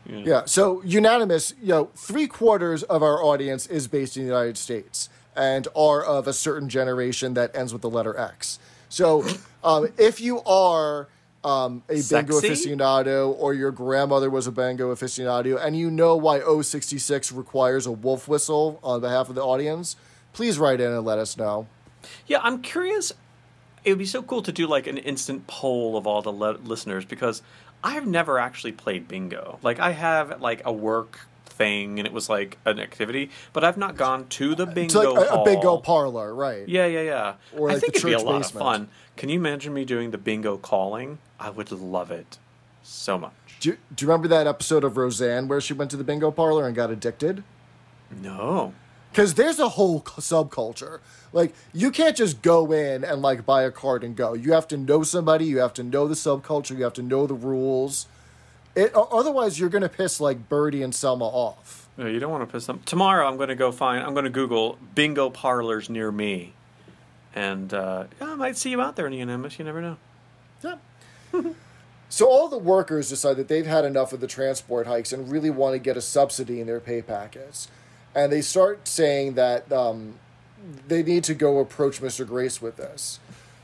Yeah. yeah. So unanimous, you know, three quarters of our audience is based in the United States and are of a certain generation that ends with the letter X. So [coughs] um, if you are um, a bingo aficionado or your grandmother was a bingo aficionado and you know why 066 requires a wolf whistle on behalf of the audience, please write in and let us know. Yeah, I'm curious. It would be so cool to do like an instant poll of all the le- listeners because I've never actually played bingo. Like I have like a work thing and it was like an activity, but I've not gone to the bingo It's like a, a bingo parlor, right? Yeah, yeah, yeah. Or I like think the it'd be a lot basement. of fun. Can you imagine me doing the bingo calling? I would love it so much. Do you, do you remember that episode of Roseanne where she went to the bingo parlor and got addicted? No. Because there's a whole subculture. Like, you can't just go in and, like, buy a card and go. You have to know somebody, you have to know the subculture, you have to know the rules. It, otherwise, you're going to piss, like, Birdie and Selma off. No, you don't want to piss them. Tomorrow, I'm going to go find. I'm going to Google bingo parlors near me, and uh, yeah, I might see you out there in Unanimous. You never know. Yeah. [laughs] so all the workers decide that they've had enough of the transport hikes and really want to get a subsidy in their pay packets. And they start saying that um, they need to go approach Mr. Grace with this.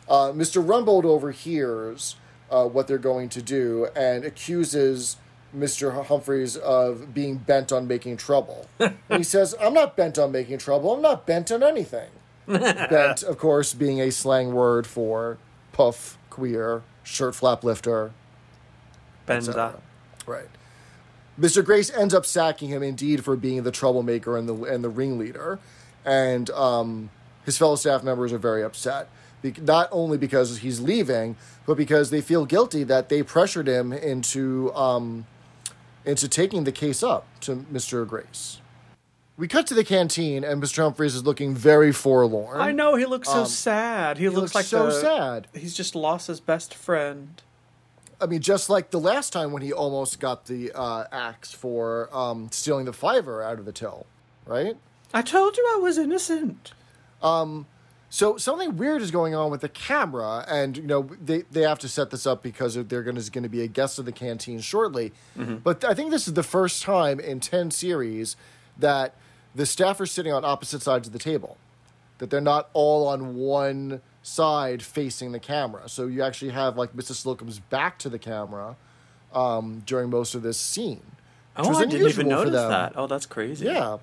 Uh, Mr. Rumbold overhears uh, what they're going to do and accuses Mr. Humphries of being bent on making trouble. [laughs] and he says, I'm not bent on making trouble. I'm not bent on anything. [laughs] bent, of course, being a slang word for puff, queer, shirt flap lifter, Benza. Right. Mr. Grace ends up sacking him indeed for being the troublemaker and the and the ringleader, and um, his fellow staff members are very upset. Be- not only because he's leaving, but because they feel guilty that they pressured him into um, into taking the case up to Mr. Grace. We cut to the canteen, and Mr. Humphries is looking very forlorn. I know he looks so sad. He, looks, Um, looks like so the- sad. He's just lost his best friend. I mean, just like the last time when he almost got the uh, axe for um, stealing the fiver out of the till, right? I told you I was innocent. So something weird is going on with the camera, and you know they, they have to set this up because they're going to going to be a guest of the canteen shortly. But I think this is the first time in ten series that the staff are sitting on opposite sides of the table, that they're not all on one side facing the camera. So you actually have like Mrs. Slocum's back to the camera um, during most of this scene. which Oh, I didn't even notice that. Oh, that's crazy. Yeah.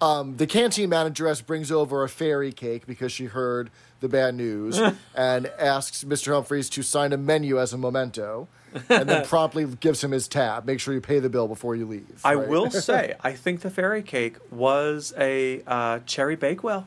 Um, the canteen manageress brings over a fairy cake because she heard the bad news [laughs] and asks Mr. Humphries to sign a menu as a memento and then [laughs] promptly gives him his tab. Make sure you pay the bill before you leave. I right? will [laughs] say, I think the fairy cake was a uh, cherry bakewell.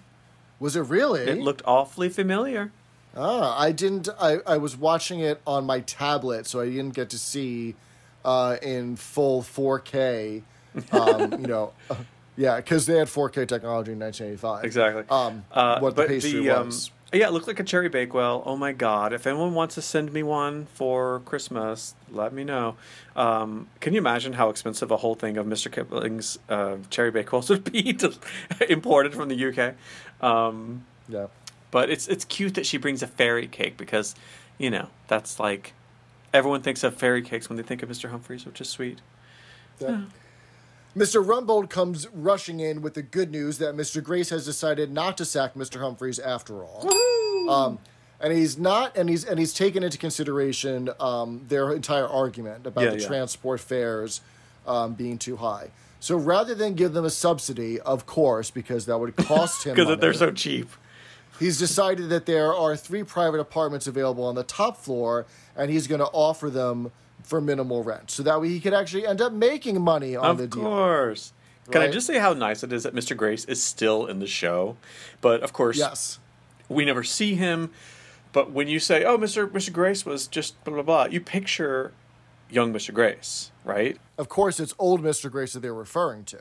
Was it really? It looked awfully familiar. Ah, I didn't. I, I was watching it on my tablet, so I didn't get to see uh, in full 4K. Um, you know, uh, [laughs] yeah, because they had 4K technology in 1985. Exactly. Um, Uh, what the pastry um, was. yeah, it looked like a cherry bakewell. Oh my god! If anyone wants to send me one for Christmas, let me know. Um, can you imagine how expensive a whole thing of Mr. Kipling's uh, cherry bakewells [laughs] would be to, [laughs] imported from the UK? Um, Yeah. but it's it's cute that she brings a fairy cake because, you know, that's like everyone thinks of fairy cakes when they think of Mr. Humphries, which is sweet. Yeah. Mr. Rumbold comes rushing in with the good news that Mr. Grace has decided not to sack Mr. Humphries after all. Um, and he's not, and he's and he's taken into consideration um, their entire argument about Yeah, the yeah. transport fares um, being too high. So rather than give them a subsidy, of course, because that would cost [laughs] him Because they're so cheap. he's decided that there are three private apartments available on the top floor, and he's going to offer them for minimal rent, so that way he could actually end up making money on the deal. Of course. Can I just say how nice it is that Mr. Grace is still in the show? But of course, Yes. we never see him. But when you say, "Oh, Mr. Mr. Grace was just blah blah blah," you picture young Mr. Grace, right? Of course, it's old Mr. Grace that they're referring to.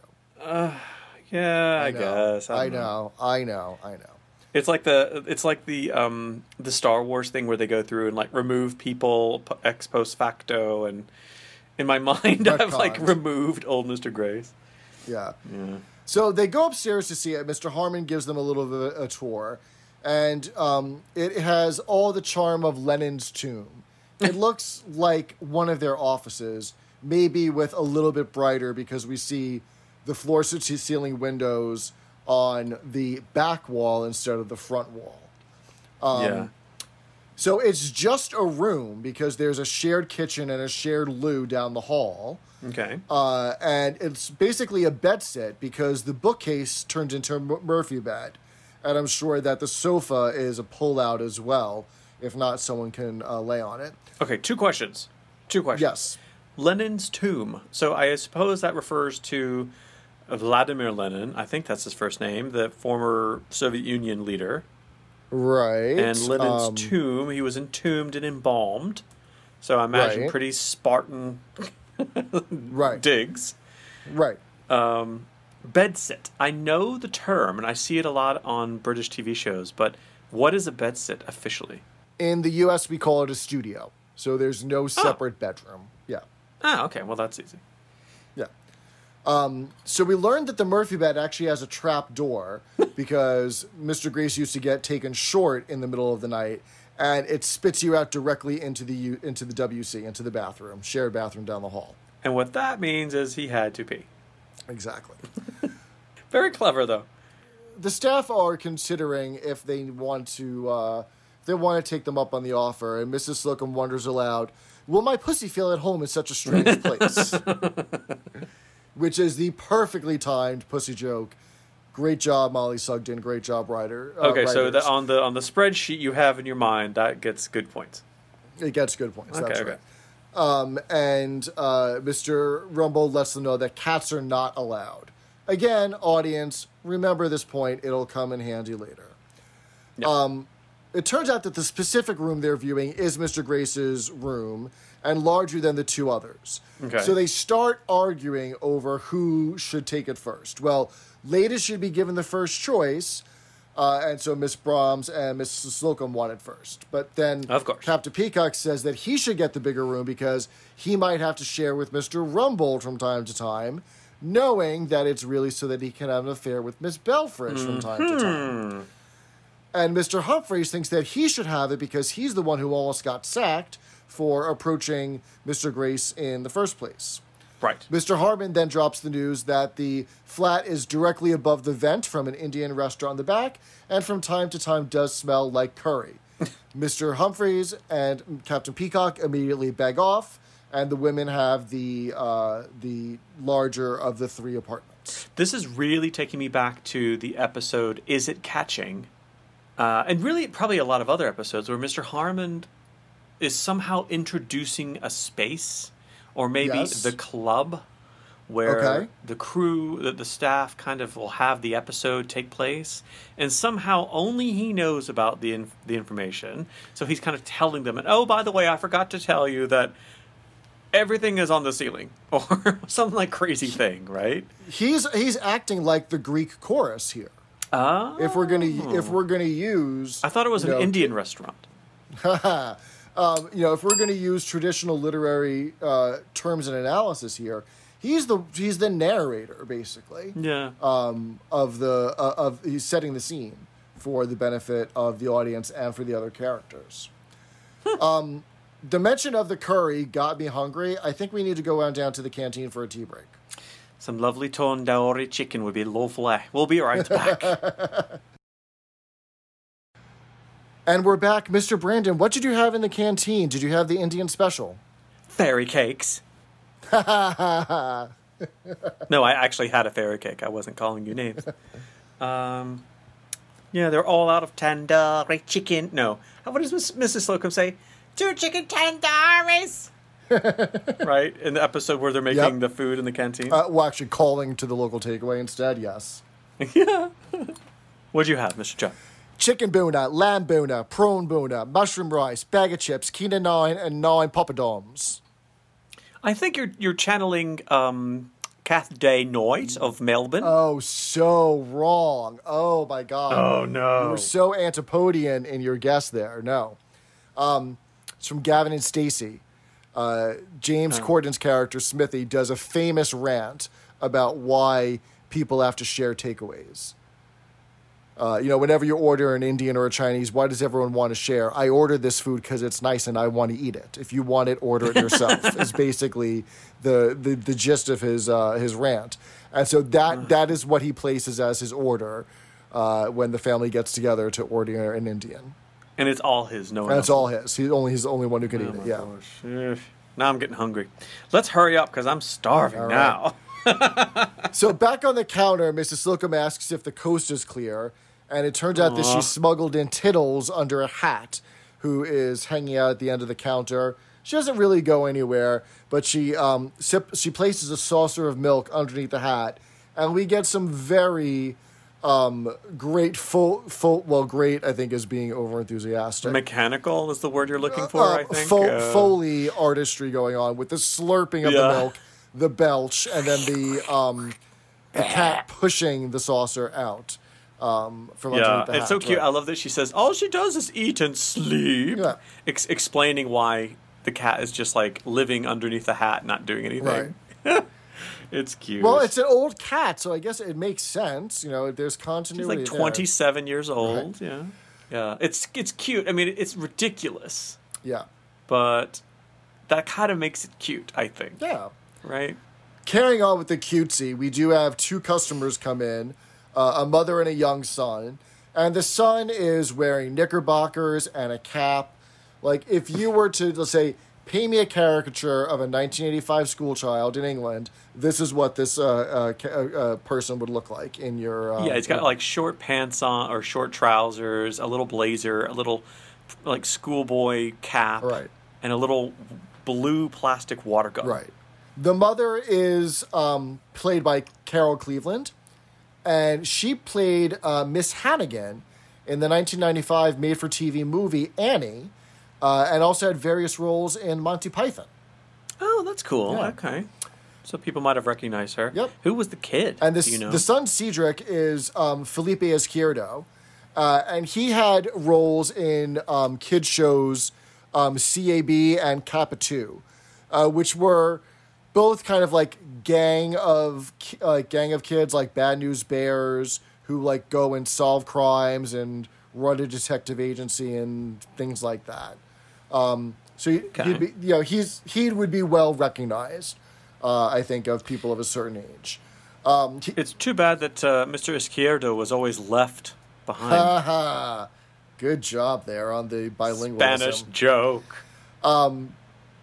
Yeah, I, know. guess. I don't know. I know. I know. It's like the it's like the um the Star Wars thing where they go through and like remove people ex post facto, and in my [laughs] mind, I've like removed old Mr. Grace. Yeah. So they go upstairs to see it. Mr. Harman gives them a little bit of a tour, and um, it has all the charm of Lenin's tomb. It [laughs] looks like one of their offices, maybe with a little bit brighter because we see the floor to ceiling windows on the back wall instead of the front wall. Um, yeah. So it's just a room because there's a shared kitchen and a shared loo down the hall. Okay. Uh, and it's basically a bed set because the bookcase turns into a Murphy bed. And I'm sure that the sofa is a pull out as well. If not, someone can uh, lay on it. Okay. Two questions. Two questions. Yes. Lenin's tomb. So I suppose that refers to Vladimir Lenin. I think that's his first name, the former Soviet Union leader. Right. And Lenin's Um, tomb, he was entombed and embalmed. So I imagine Right. pretty Spartan [laughs] Right. digs. Right. Bedsit. I know the term and I see it a lot on British TV shows, but what is a bedsit officially? In the U.S., we call it a studio. So there's no separate bedroom. Ah, okay. Well, that's easy. Yeah. Um, so we learned that the Murphy bed actually has a trap door [laughs] because Mr. Grace used to get taken short in the middle of the night, and it spits you out directly into the U- into the WC, into the bathroom, shared bathroom down the hall. And what that means is he had to pee. Exactly. [laughs] Very clever, though. the staff are considering if they want to uh, they want to take them up on the offer. And Mrs. Slocum wonders aloud, Will my pussy feel at home in such a strange place? [laughs] Which is the perfectly timed pussy joke. Great job, Mollie Sugden. Great job, writer. uh, Okay, so the, on the on the spreadsheet you have in your mind, that gets good points. it gets good points. Okay, That's okay. right. Um, and uh, Mr. Rumbold lets them know that cats are not allowed. Again, audience, remember this point. It'll come in handy later. Um, it turns out that the specific room they're viewing is Mr. Grace's room and larger than the two others. Okay. So they start arguing over who should take it first. Well, Leda should be given the first choice. Uh, and so Miss Brahms and Miss Slocum want it first. But then Of course. Captain Peacock says that he should get the bigger room because he might have to share with Mr. Rumbold from time to time, knowing that it's really so that he can have an affair with Miss Belfridge from time to time. And Mr. Humphries thinks that he should have it because he's the one who almost got sacked for approaching Mr. Grace in the first place. Right. Mr. Harman then drops the news that the flat is directly above the vent from an Indian restaurant in the back and from time to time does smell like curry. [laughs] Mr. Humphries and Captain Peacock immediately beg off, and the women have the uh, the larger of the three apartments. This is really taking me back to the episode "Is It Catching," uh, and really probably a lot of other episodes where Mr. Harman is somehow introducing a space, or maybe Yes. the club, where Okay. the crew, the, the staff, kind of will have the episode take place, and somehow only he knows about the in, the information. So he's kind of telling them, and oh, by the way, I forgot to tell you that. Everything is on the ceiling, [laughs] or some like crazy thing, right? He's he's acting like the Greek chorus here. Ah, If we're gonna if we're gonna use, I thought it was an know, Indian restaurant. [laughs] um, you know, if we're going to use traditional literary uh, terms and analysis here, he's the he's the narrator basically Yeah. um, of the uh, of he's setting the scene for the benefit of the audience and for the other characters. um, the mention of the curry got me hungry. I think we need to go on down to the canteen for a tea break. Some lovely tandoori chicken would be lovely. We'll be right back. [laughs] And we're back, Mr. Brandon. What did you have in the canteen? Did you have the Indian special? fairy cakes. [laughs] no, I actually had a fairy cake. I wasn't calling you names. Um, yeah, they're all out of tandoori chicken. No, what does Mrs. Slocum say? Two chicken tandooris. [laughs] right in the episode where they're making Yep. the food in the canteen. Uh, well, actually, calling to the local takeaway instead. Yes. yeah. [laughs] What'd you have, Mr. Chuck? chicken bhuna, lamb bhuna, prawn bhuna, mushroom rice, bag of chips, quinoa nine, and nine poppadoms. I think you're you're channeling um, Kath Day-Knight of Melbourne. Oh, so wrong. Oh my god. Oh, no. You were so antipodian in your guess there. No. Um, it's from Gavin and Stacey. Uh, James Corden's character Smithy does a famous rant about why people have to share takeaways. Uh, you know, whenever you order an Indian or a Chinese, why does everyone want to share? I ordered this food because it's nice and I want to eat it. If you want it, order it yourself. [laughs] is basically the, the the gist of his uh, his rant, and so that that is what he places as his order uh, when the family gets together to order an Indian. And it's all his. No one And it's else. all his. He's only he's the only one who can Oh eat my it. Yeah. gosh. Ugh. Now I'm getting hungry. Let's hurry up because I'm starving All right. now. [laughs] So back on the counter, Mrs. Slocum asks if the coast is clear, and it turns out that she smuggled in Tiddles under a hat, who is hanging out at the end of the counter. She doesn't really go anywhere, but she um, sip, she places a saucer of milk underneath the hat, and we get some very um, great full full well great I think is being over enthusiastic. Mechanical is the word you're looking for, I think. Fo- Uh, Foley artistry going on with the slurping of Yeah. the milk, the belch, and then the um, the cat [laughs] pushing the saucer out um, from yeah, underneath the it's so cute. right. I love that she says all she does is eat and sleep, Yeah. Ex- explaining why the cat is just like living underneath the hat, not doing anything. [laughs] it's cute. Well, it's an old cat, so I guess it makes sense. You know, there's She's continuity. like there. 27 years old. Yeah, yeah. It's it's cute. I mean, it's ridiculous, Yeah, but that kind of makes it cute. I think. yeah. Right. Carrying on with the cutesy, we do have two customers come in, uh, a mother and a young son, And the son is wearing knickerbockers and a cap. Like, if you were to, let's say, pay me a caricature of a 1985 school child in England, this is what this uh, uh, uh, uh, person would look like in your. Uh, Yeah, it's got like short pants on or short trousers, a little blazer, a little like schoolboy cap, Right. and a little blue plastic water gun. Right. The mother is um, played by Carol Cleveland, and she played uh, Miss Hannigan in the 1995 made for TV movie Annie, uh, and also had various roles in Monty Python. Oh, that's cool. Yeah. Okay. So people might have recognized her. Yep. Who was the kid? And this, you know? the son Cedric is um, Felipe Izquierdo, uh, and he had roles in um, kid shows um, CAB and Kappa 2, uh, which were both kind of like gang of uh, gang of kids like Bad News Bears who like go and solve crimes and run a detective agency and things like that. Um, so he, Okay. he'd be, you know, he's he would be well recognized, uh, I think, of people of a certain age. Um, he- it's too bad that uh, Mr. Izquierdo was always left behind. Haha. Good job there on the bilingual Spanish joke. Um,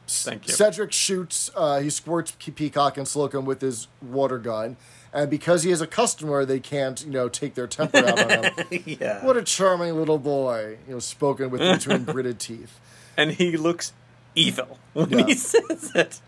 Thank you. Cedric shoots, uh, he squirts Peacock and Slocum with his water gun. And because he is a customer, they can't, you know, take their temper out on him. [laughs] yeah. What a charming little boy, you know, spoken with [laughs] between gritted teeth. And he looks evil when Yeah. Um, he says it.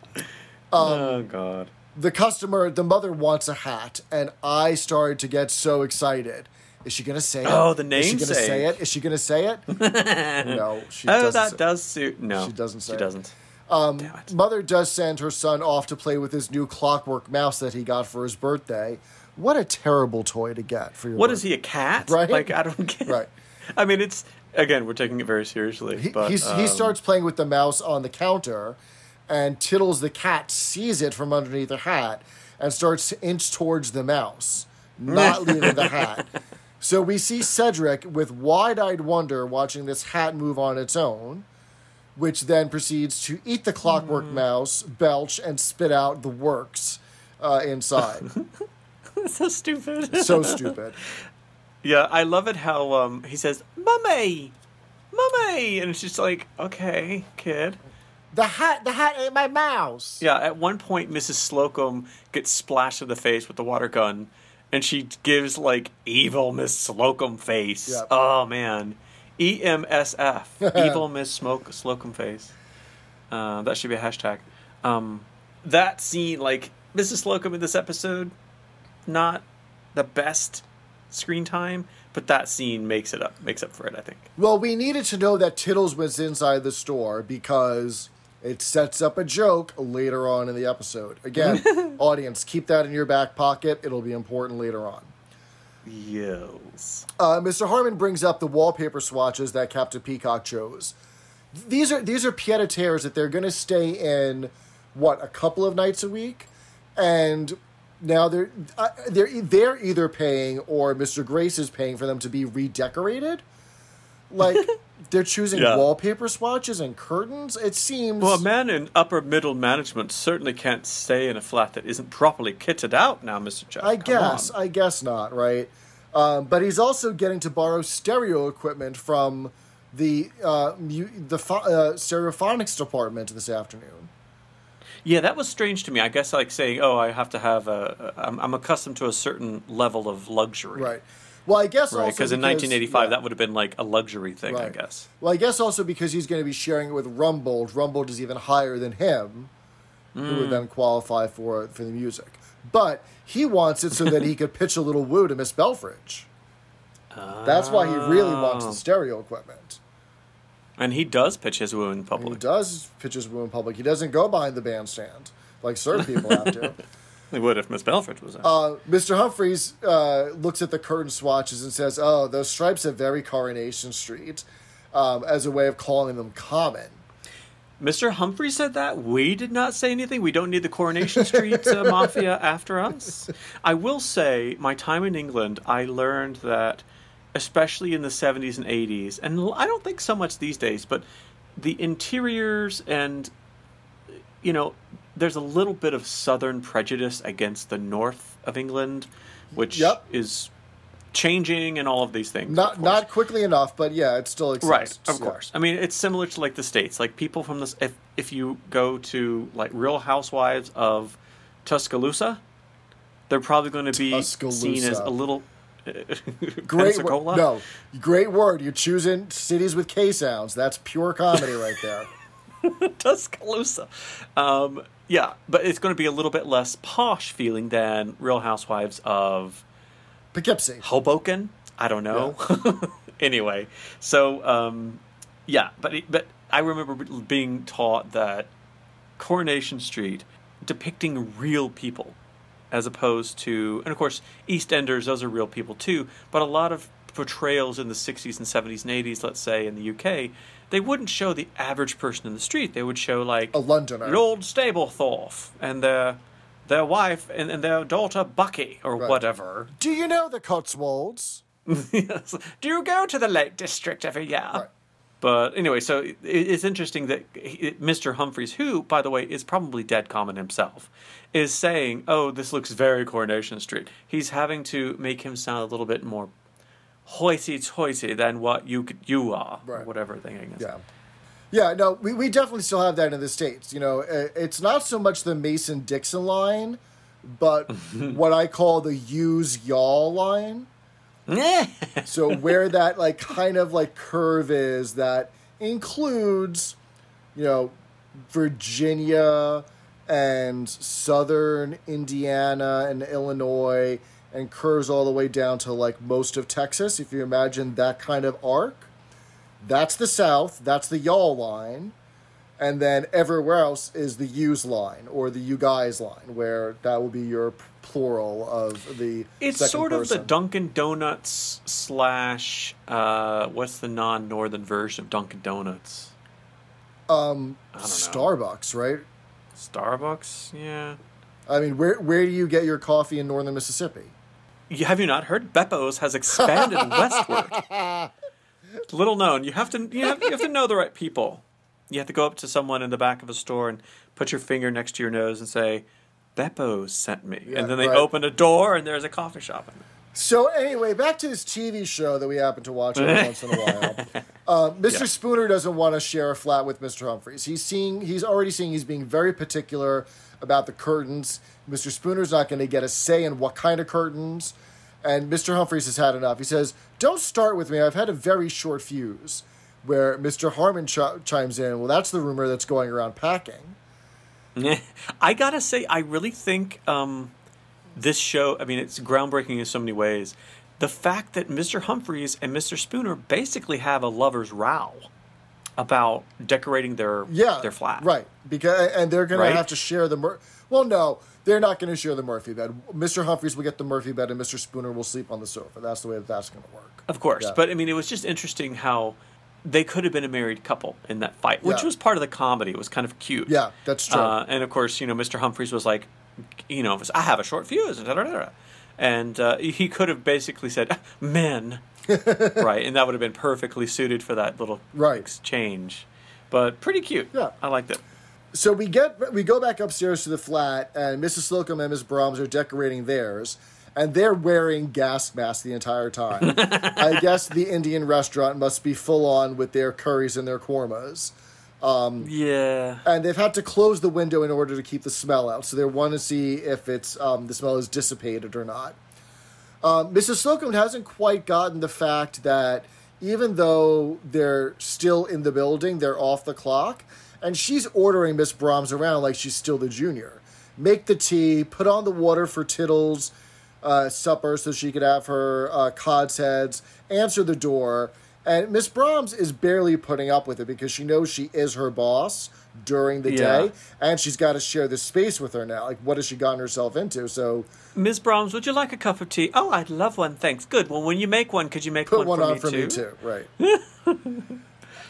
oh God. The customer, the mother wants a hat, and I started to get so excited. Is she gonna say it? Oh, the name. Is she gonna say it? Is she gonna say it? [laughs] no, she Oh, doesn't. Oh, that say- does suit. No, She doesn't say She it. doesn't. Um, Damn it. Mother does send her son off to play with his new clockwork mouse that he got for his birthday. What a terrible toy to get for your What birthday. is he? A cat? Right? Like I don't [laughs] get. Right. I mean, it's again, we're taking it very seriously. He, but he's, he um, starts playing with the mouse on the counter, and Tiddles the cat sees it from underneath the hat and starts to inch towards the mouse, not [laughs] leaving the hat. So we see Cedric with wide eyed wonder watching this hat move on its own, which then proceeds to eat the clockwork Hmm. mouse, belch, and spit out the works uh, inside. [laughs] so stupid. so stupid. [laughs] yeah, I love it how um, he says, "Mummy, mummy," and it's just like, okay, kid. The hat, the hat ate my mouse. Yeah, at one point, Mrs. Slocum gets splashed in the face with the water gun, and she gives like evil Miss Slocum face. Yep. Oh man, E M S F, [laughs] evil Miss Smoke Slocum face. Uh, that should be a hashtag. Um, that scene, like Mrs. Slocum in this episode, not the best screen time, but that scene makes it up, makes up for it. I think. Well, we needed to know that Tiddles was inside the store because it sets up a joke later on in the episode. Again, [laughs] audience, keep that in your back pocket. It'll be important later on. Yes. Uh, Mr. Harman brings up the wallpaper swatches that Captain Peacock chose. These are these are pied a terres that they're going to stay in what a couple of nights a week, and now they're uh, they're they're either paying or Mr. Grace is paying for them to be redecorated. Like [laughs] they're choosing Yeah. wallpaper swatches and curtains. It seems Well, a man in upper middle management certainly can't stay in a flat that isn't properly kitted out now, Mr. Jeff. I guess. on. I guess not, right? Um, but he's also getting to borrow stereo equipment from the uh, mu- the pho- uh, stereophonics department this afternoon. Yeah, that was strange to me. I guess like saying, "Oh, I have to have a. I'm, I'm accustomed to a certain level of luxury." Right. Well, I guess Right. also Because in 1985, yeah. that would have been like a luxury thing, I guess. Well, I guess also because he's going to be sharing it with Rumbold. Rumbold is even higher than him, who Hmm. would then qualify for for the music. But he wants it so that he could pitch a little woo to Miss Belfridge. That's why he really wants Oh. the stereo equipment. And he does pitch his woo in public. He does pitch his woo in public. He doesn't go behind the bandstand like certain people have to. [laughs] He would if Miss Belford was there. Uh, Mr. Humphries uh, looks at the curtain swatches and says, "Oh, those stripes are very Coronation Street," um, as a way of calling them common. Mr. Humphrey said that. We did not say anything. We don't need the Coronation Street uh, [laughs] Mafia after us. I will say, my time in England, I learned that, especially in the 70s and 80s, and I don't think so much these days, but the interiors and, you know, there's a little bit of southern prejudice against the north of England, which Yep. is changing and all of these things. Not not quickly enough, but yeah, it still exists. right, of yeah. course. I mean, it's similar to like the states. Like people from this, if if you go to like Real Housewives of Tuscaloosa, they're probably going to be seen as a little [laughs] Great Pensacola? word. No, great word. You're choosing cities with K sounds. That's pure comedy right there. [laughs] Tuscaloosa. Um, yeah, but it's going to be a little bit less posh feeling than Real Housewives of Poughkeepsie. Hoboken. I don't know. [laughs] anyway, so um, yeah, but it- but I remember being taught that Coronation Street depicting real people, as opposed to, and of course, EastEnders. Those are real people too. But a lot of portrayals in the '60s and '70s and '80s, let's say in the UK, they wouldn't show the average person in the street. They would show like A Londoner. Lord Stablethorpe and their their wife and, and their daughter Bucky or Right. whatever. Do you know the Cotswolds? [laughs] yes. Do you go to the Lake District every year? Right. But anyway, so it, it's interesting that he- Mr. Humphries, who, by the way, is probably dead common himself, is saying, "Oh, this looks very Coronation Street." He's having to make him sound a little bit more hoity-toity than what you you are, Right. whatever thing is. Yeah. Yeah, no, we, we definitely still have that in the States. You know, it's not so much the Mason Dixon line, but [laughs] what I call the use y'all line. [laughs] So where that like kind of like curve is that includes, you know, Virginia and southern Indiana and Illinois and curves all the way down to like most of Texas. If you imagine that kind of arc, that's the South, that's the y'all line. And then everywhere else is the yous line or the you guys line, where that will be your plural of the It's sort of the. Dunkin' Donuts slash uh, what's the non-northern version of Dunkin' Donuts? um. Starbucks, right? Starbucks, yeah. I mean, where where do you get your coffee in northern Mississippi? You, have you not heard? Beppo's has expanded [laughs] westward. Little known. You have to you have, you have to know the right people. You have to go up to someone in the back of a store and put your finger next to your nose and say, "Beppo's sent me," Yeah, and then they right. open a door and there's a coffee shop in there. So anyway, back to this TV show that we happen to watch every once in a while. [laughs] Uh, Mr. Yeah. Spooner doesn't want to share a flat with Mr. Humphries. He's seeing, he's already seeing, he's being very particular about the curtains. Mr. Spooner's not going to get a say in what kind of curtains, and Mr. Humphries has had enough. He says, "Don't start with me. I've had a very short fuse." Where Mr. Harman ch- chimes in, well, that's the rumor that's going around packing. [laughs] I gotta say, I really think um, this show. I mean, it's groundbreaking in so many ways. The fact that Mr. Humphries and Mr. Spooner basically have a lovers' row about decorating their yeah, their flat. Right, because and they're Right? to have to share the. Mur- well, no, they're not going to share the Murphy bed. Mr. Humphries will get the Murphy bed, and Mr. Spooner will sleep on the sofa. That's the way that that's going to work. Of course, Yeah. but I mean, it was just interesting how they could have been a married couple in that fight, which Yeah. was part of the comedy. It was kind of cute. Yeah, that's true. Uh, and of course, you know, Mr. Humphries was like, you know, I have a short fuse, da, da, da, and uh, he could have basically said [laughs] men, [laughs] right, and that would have been perfectly suited for that little Right. exchange. But pretty cute. Yeah. I liked it. So we get we go back upstairs to the flat, and Mrs. Slocum and Miss Brahms are decorating theirs, and they're wearing gas masks the entire time. [laughs] I guess the Indian restaurant must be full on with their curries and their kormas. Yeah. and they've had to close the window in order to keep the smell out. So they want to see if it's um, the smell is dissipated or not. Um, Mrs. Slocum hasn't quite gotten the fact that even though they're still in the building, they're off the clock, and she's ordering Miss Brahms around like she's still the junior. Make the tea, put on the water for Tiddle's uh, supper so she could have her uh, cod's heads, answer the door. And Miss Brahms is barely putting up with it because she knows she is her boss during the Yeah. day, and she's got to share this space with her now. Like, what has she gotten herself into? So Miss Brahms, would you like a cup of tea? Oh, I'd love one, thanks. Good. Well, when you make one, could you make put one, one for on me for too? me too, right? [laughs] [laughs]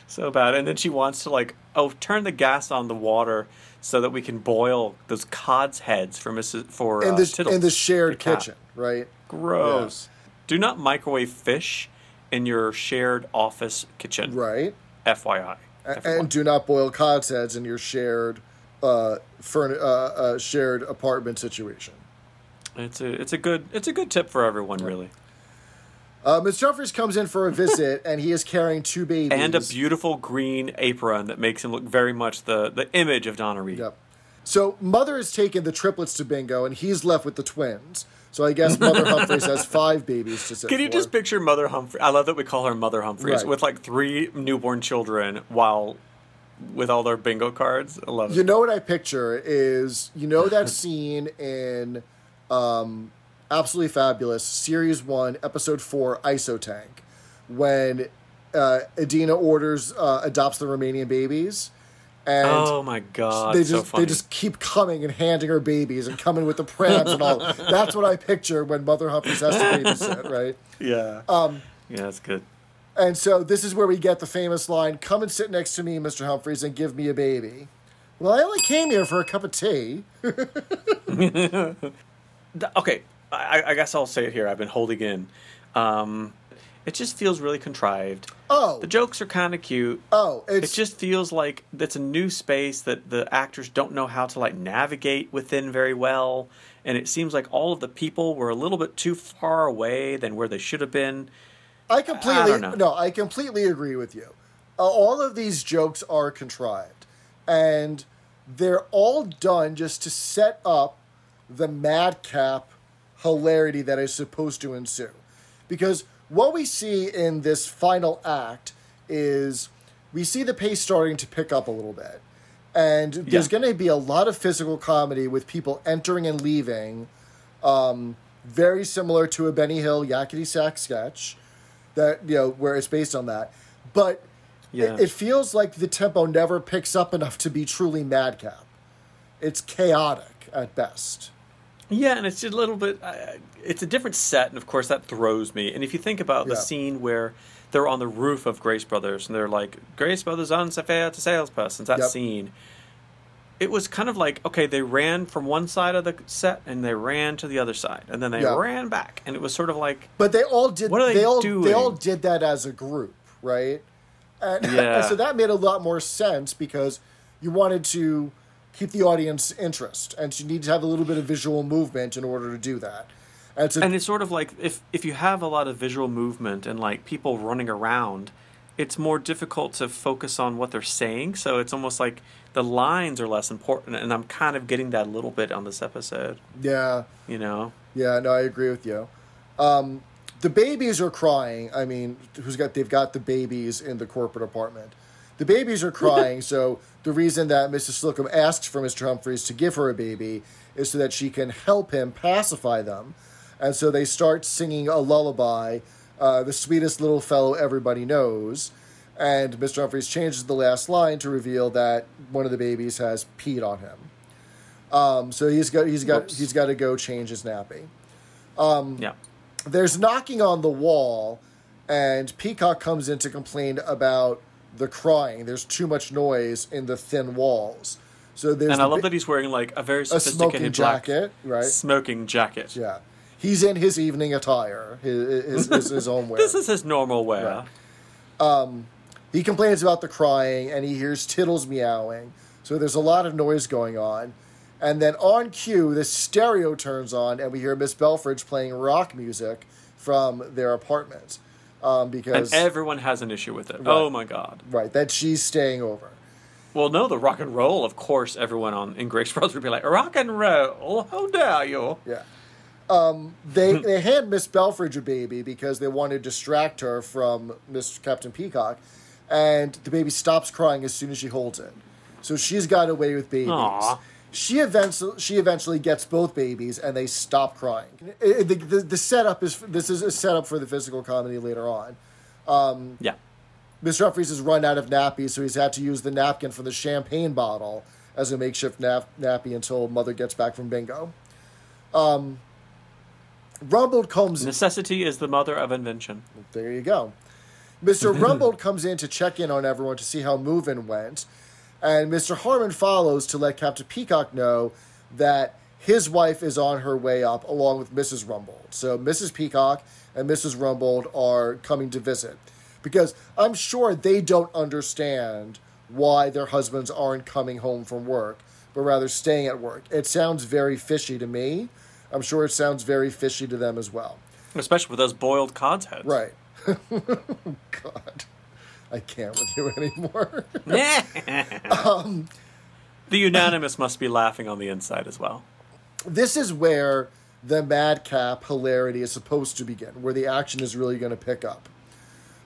So bad. And then she wants to like, oh, turn the gas on the water so that we can boil those cod's heads for Mrs. for In uh, the in the shared the kitchen, right? Gross. Do not microwave fish in your shared office kitchen. Right. FYI. A- And do not boil cod's heads in your shared uh, furn- uh, uh, shared apartment situation. it's a it's a good it's a good tip for everyone really. Uh, Mr. Humphries comes in for a visit, and he is carrying two babies. And a beautiful green apron that makes him look very much the, the image of Donna Reed. Yep. So Mother has taken the triplets to bingo, and he's left with the twins. So I guess Mother [laughs] Humphries has five babies to sit Can you for. just picture Mother Humphrey? I love that we call her Mother Humphries Right. with like three newborn children while with all their bingo cards. I love it. You know what I picture is you know that scene in um, Absolutely Fabulous, Series One, Episode Four, ISO Tank, when uh, Edina orders uh, adopts the Romanian babies, and oh my god, they so just funny. they just keep coming and handing her babies and coming with the prams and all. [laughs] That's what I picture when Mother Humphries has to babysit, [laughs] right? yeah. Um, yeah, that's good. And so this is where we get the famous line, "Come and sit next to me, Mr. Humphries, and give me a baby." Well, I only came here for a cup of tea. [laughs] Okay, I, I guess I'll say it here. I've been holding in. Um, it just feels really contrived. Oh, The jokes are kind of cute. oh, It just feels like it's a new space that the actors don't know how to like navigate within very well, and it seems like all of the people were a little bit too far away than where they should have been. I completely I no, I completely agree with you. Uh, all of these jokes are contrived, and they're all done just to set up the madcap hilarity that is supposed to ensue. Because what we see in this final act is we see the pace starting to pick up a little bit. And there's Yeah. going to be a lot of physical comedy with people entering and leaving, um, very similar to a Benny Hill Yakety Sax sketch that you know where it's based on that. But Yeah. it, it feels like the tempo never picks up enough to be truly madcap. It's chaotic at best. Yeah, and it's just a little bit. Uh, it's a different set, and of course that throws me. And if you think about the scene where they're on the roof of Grace Brothers, and they're like, "Grace Brothers on unfair to salespersons," that Yep. scene. It was kind of like okay, they ran from one side of the set and they ran to the other side, and then they Yeah. ran back, and it was sort of like, But they all did. What are they all doing? they all did that as a group, right? And, [laughs] Yeah. and so that made a lot more sense because you wanted to keep the audience interest, and you need to have a little bit of visual movement in order to do that. And so and it's sort of like if if you have a lot of visual movement and like people running around, it's more difficult to focus on what they're saying. So it's almost like the lines are less important, and I'm kind of getting that a little bit on this episode. yeah, You know. Yeah, no, I agree with you. Um, the babies are crying. I mean, who's got? They've got the babies in the corporate apartment. The babies are crying. [laughs] so the reason that Mrs. Slocum asks for Mr. Humphries to give her a baby is so that she can help him pacify them. And so they start singing a lullaby, uh, the sweetest little fellow everybody knows. And Mr. Humphries changes the last line to reveal that one of the babies has peed on him. Um, so he's got he's got Whoops. he's got to go change his nappy Yeah. there's knocking on the wall, and Peacock comes in to complain about the crying. There's too much noise in the thin walls. So there's And I love bi- that he's wearing like a very a sophisticated black jacket, right? smoking jacket. Yeah, he's in his evening attire, his his, his, his [laughs] own wear. This is his normal wear. Right. Um, he complains about the crying, and he hears Tiddles meowing. So there's a lot of noise going on. And then on cue, the stereo turns on, and we hear Miss Belfridge playing rock music from their apartment. Um, And because everyone has an issue with it. Oh my god. Right, that she's staying over. Well, no, the rock and roll, of course, everyone on in Grace Brothers would be like, rock and roll, how dare you? Yeah. Um, they [laughs] they hand Miss Belfridge a baby because they want to distract her from Miss Captain Peacock, and the baby stops crying as soon as she holds it. So she's got away with babies. Aw. She eventually she eventually gets both babies, and they stop crying. It- the, the, the setup is this is a setup for the physical comedy later on. Yeah. Mr. Humphries has run out of nappies, so he's had to use the napkin from the champagne bottle as a makeshift nap- nappy until Mother gets back from bingo. Um, Rumbold comes. Necessity is the mother of invention. There you go. Mr. [laughs] Rumbold comes in to check in on everyone to see how move-in went, and Mr. Harman follows to let Captain Peacock know that his wife is on her way up along with Mrs. Rumbold. So Mrs. Peacock and Mrs. Rumbold are coming to visit because I'm sure they don't understand why their husbands aren't coming home from work, but rather staying at work. It sounds very fishy to me. I'm sure it sounds very fishy to them as well. Especially with those boiled heads. Right. [laughs] Oh, God, I can't with you [laughs] anymore. [laughs] the unanimous must be laughing on the inside as well. this is where the madcap hilarity is supposed to begin, where the action is really going to pick up.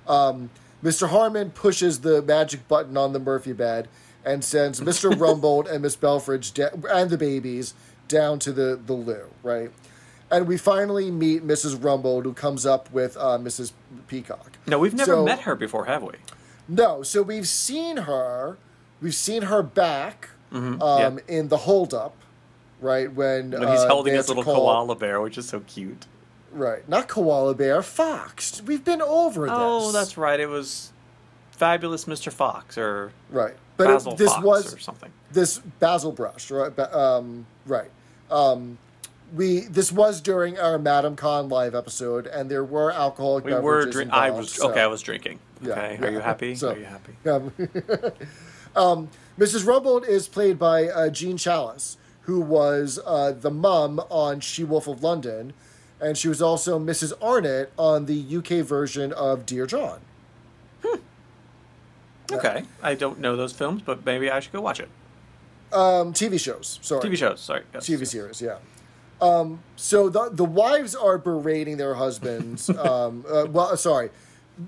Um, Mr. Harman pushes the magic button on the Murphy bed and sends Mr. [laughs] Rumbold and Miss Belfridge da- and the babies down to the, the loo, right? And we finally meet Mrs. Rumbold, who comes up with uh, Mrs. Peacock. No, we've never So- met her before, have we? No, so we've seen her, we've seen her back um, yeah. in the holdup, right? When, When he's uh, holding they his little call- koala bear, which is so cute. Right, not koala bear, fox. We've been over this. Oh, that's right. It was fabulous Mr. Fox or right. But it- this Fox was or something. this basil brush, right? Ba- Um, right. Um, we this was during our Madam Con live episode, and there were alcoholic We were drink. I was so- okay. I was drinking. Yeah, Okay, yeah. are you happy? So- are you happy? [laughs] Um, Mrs. Rumbold is played by uh, Jean Challis, who was uh, the mum on She Wolf of London, and she was also Mrs. Arnott on the UK version of Dear John. Okay, I don't know those films, but maybe I should go watch it. Um, TV shows, sorry. TV shows. Sorry. Yes. TV series, yeah. Um, so the the wives are berating their husbands. [laughs] um, uh, well, sorry,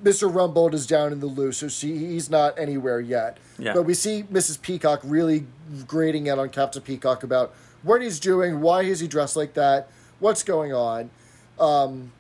Mr. Rumbold is down in the loo, so she, he's not anywhere yet. Yeah. But we see Mrs. Peacock really grating out on Captain Peacock about what he's doing, why is he dressed like that, what's going on. Um,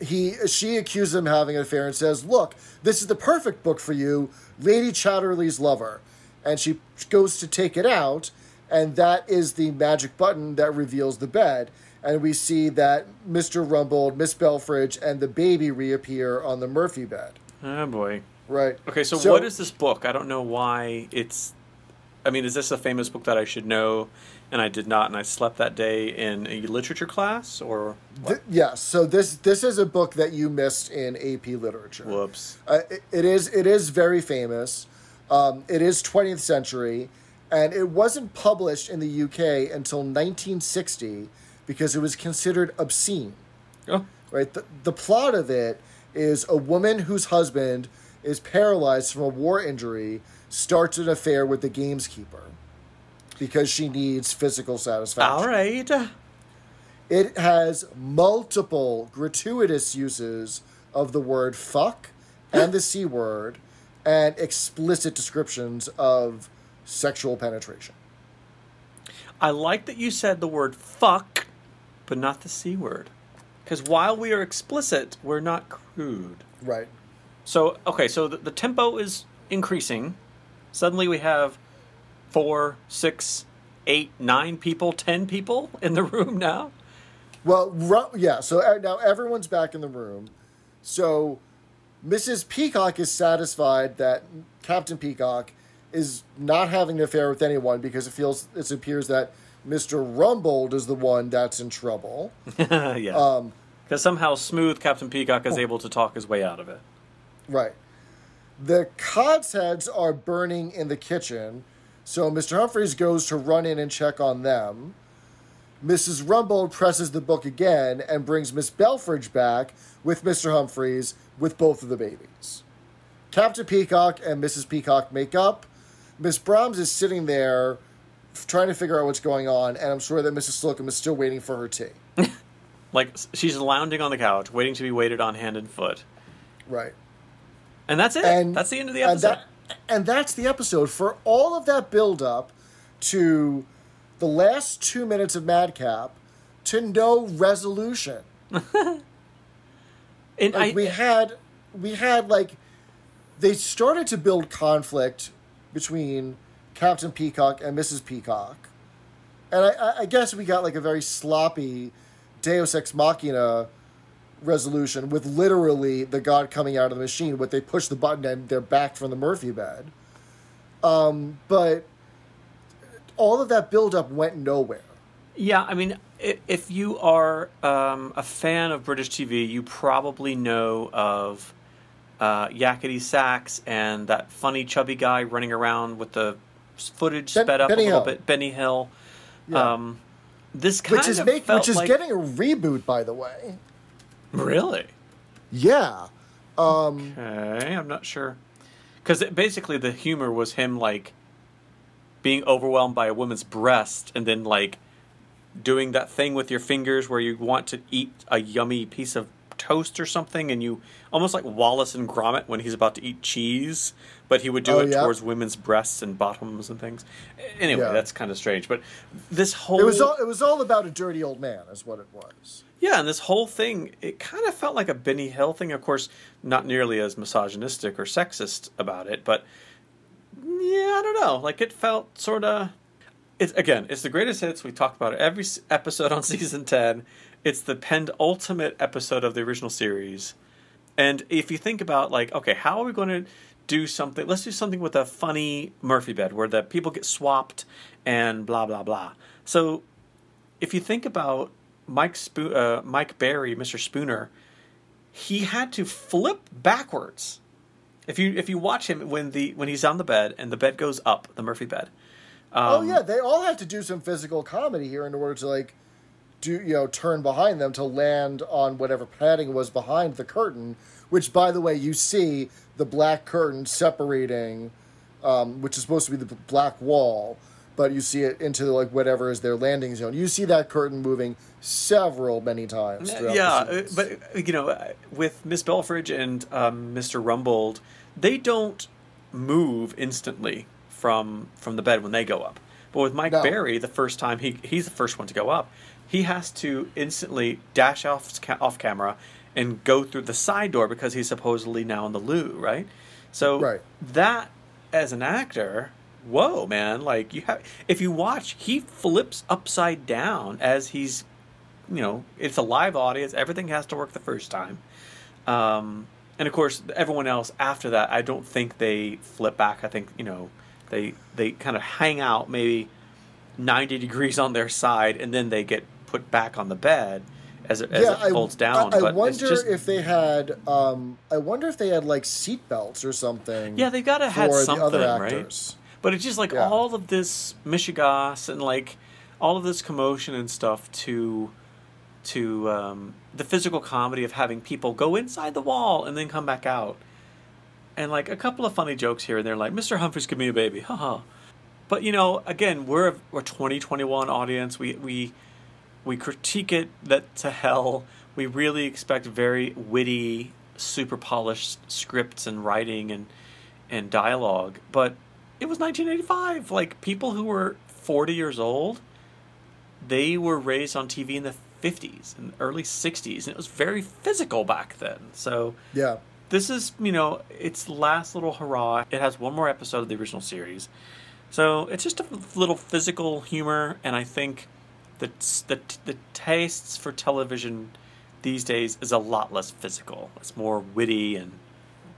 he she accuses him of having an affair and says, "Look, this is the perfect book for you, Lady Chatterley's Lover." And she goes to take it out, and that is the magic button that reveals the bed. And we see that Mr. Rumbold, Miss Belfridge, and the baby reappear on the Murphy bed. Oh boy. Right. Okay, so, what is this book? I don't know why it's. I mean, is this a famous book that I should know? And I did not, and I slept that day in a literature class, or Th- yes. So this this is a book that you missed in AP Literature. whoops. Uh, it, it is it is very famous. Um, it is 20th century, and it wasn't published in the UK until 1960 because it was considered obscene. Oh, Right. The, the plot of it is a woman whose husband is paralyzed from a war injury starts an affair with the gameskeeper because she needs physical satisfaction. all right. It has multiple gratuitous uses of the word fuck and the C word and explicit descriptions of sexual penetration. I like that you said the word fuck, but not the c word, because while we are explicit, we're not crude. Right. So okay, so the, the tempo is increasing. Suddenly we have four, six, eight, nine people, ten people in the [laughs] room now. Well, yeah, so uh, now everyone's back in the room. So Mrs. Peacock is satisfied that Captain Peacock is not having an affair with anyone because it feels it appears that Mr. Rumbold is the one that's in trouble. [laughs] yeah. Um, Because somehow smooth Captain Peacock is able to talk his way out of it. Right. The cod's heads are burning in the kitchen, so Mr. Humphries goes to run in and check on them. Mrs. Rumbold presses the book again and brings Miss Belfridge back with Mr. Humphries with both of the babies. Captain Peacock and Mrs. Peacock make up. Miss Brahms is sitting there trying to figure out what's going on, and I'm sure that Mrs. Slocum is still waiting for her tea. [laughs] Like she's lounging on the couch, waiting to be waited on hand and foot, Right. and that's it. and that's the end of the and episode. that- And, that's the episode. For all of that build up to the last two minutes of Madcap to no resolution. [laughs] and Like I, we had we had like they started to build conflict between Captain Peacock and Mrs. Peacock. And I- I, guess we got like a very sloppy Deus Ex Machina resolution with literally the god coming out of the machine, but they push the button and they're back from the Murphy bed. Um, but all of that buildup went nowhere. Yeah, I mean, if you are um, a fan of British TV, you probably know of uh, Yakety Sax and that funny chubby guy running around with the footage Ben- sped up Benny a little Hill. bit. Benny Hill. Yeah. Um, this kind Which is of make, which is like, getting a reboot, by the way. Really? Yeah. Okay, I'm not sure. Because basically, the humor was him like being overwhelmed by a woman's breast, and then like doing that thing with your fingers where you want to eat a yummy piece of toast or something, and you almost like Wallace and Gromit when he's about to eat cheese, but he would do Oh, it yeah. towards women's breasts and bottoms and things. Anyway, Yeah. that's kind of strange. But this whole It was all it was all about a dirty old man, is what it was. yeah, and this whole thing, it kind of felt like a Benny Hill thing. Of course, not nearly as misogynistic or sexist about it, but yeah, I don't know. Like it felt sort of. It's again, it's the greatest hits. We talked about it every episode on [laughs] season ten. It's the penultimate episode of the original series, and if you think about like, okay, how are we going to do something? Let's do something with a funny Murphy bed where the people get swapped and blah blah blah. So if you think about Mike Spo- uh, Mike Berry, Mr. Spooner, he had to flip backwards. If you if you watch him when the when he's on the bed and the bed goes up, the Murphy bed. oh Um, yeah, they all have to do some physical comedy here in order to like do you know turn behind them to land on whatever padding was behind the curtain. Which, by the way, you see the black curtain separating, um, which is supposed to be the black wall, but you see it into like whatever is their landing zone. You see that curtain moving several many times. yeah, but you know, uh, with Miss Belfridge and um, Mr. Rumbold, they don't move instantly from from the bed when they go up. But with Mike No. Berry, the first time he he's the first one to go up, he has to instantly dash off off camera and go through the side door because he's supposedly now in the loo, right? So Right. that as an actor, whoa, man! Like you have, if you watch, he flips upside down as he's you know, it's a live audience. Everything has to work the first time. Um, and of course, everyone else after that, I don't think they flip back. I think you know, they they kind of hang out maybe ninety degrees on their side, and then they get put back on the bed as it, as it folds down. I, I wonder just, if they had. Um, I wonder if they had like seat belts or something. yeah, they gotta have something, right? actors. But it's just like Yeah. all of this Michigas and like all of this commotion and stuff to to um, the physical comedy of having people go inside the wall and then come back out. And like a couple of funny jokes here and there, like Mr. Humphries, give me a baby, haha. But you know, again, we're a, we're a 2021 audience. We we we critique it that to hell. We really expect very witty, super polished scripts and writing and and dialogue. But it was 1985. Like people who were 40 years old, they were raised on TV in the 50s and early 60s, and it was very physical back then. So Yeah. This is you know its last little hurrah. It has one more episode of the original series, so it's just a little physical humor, and I think the the the tastes for television these days is a lot less physical. It's more witty, and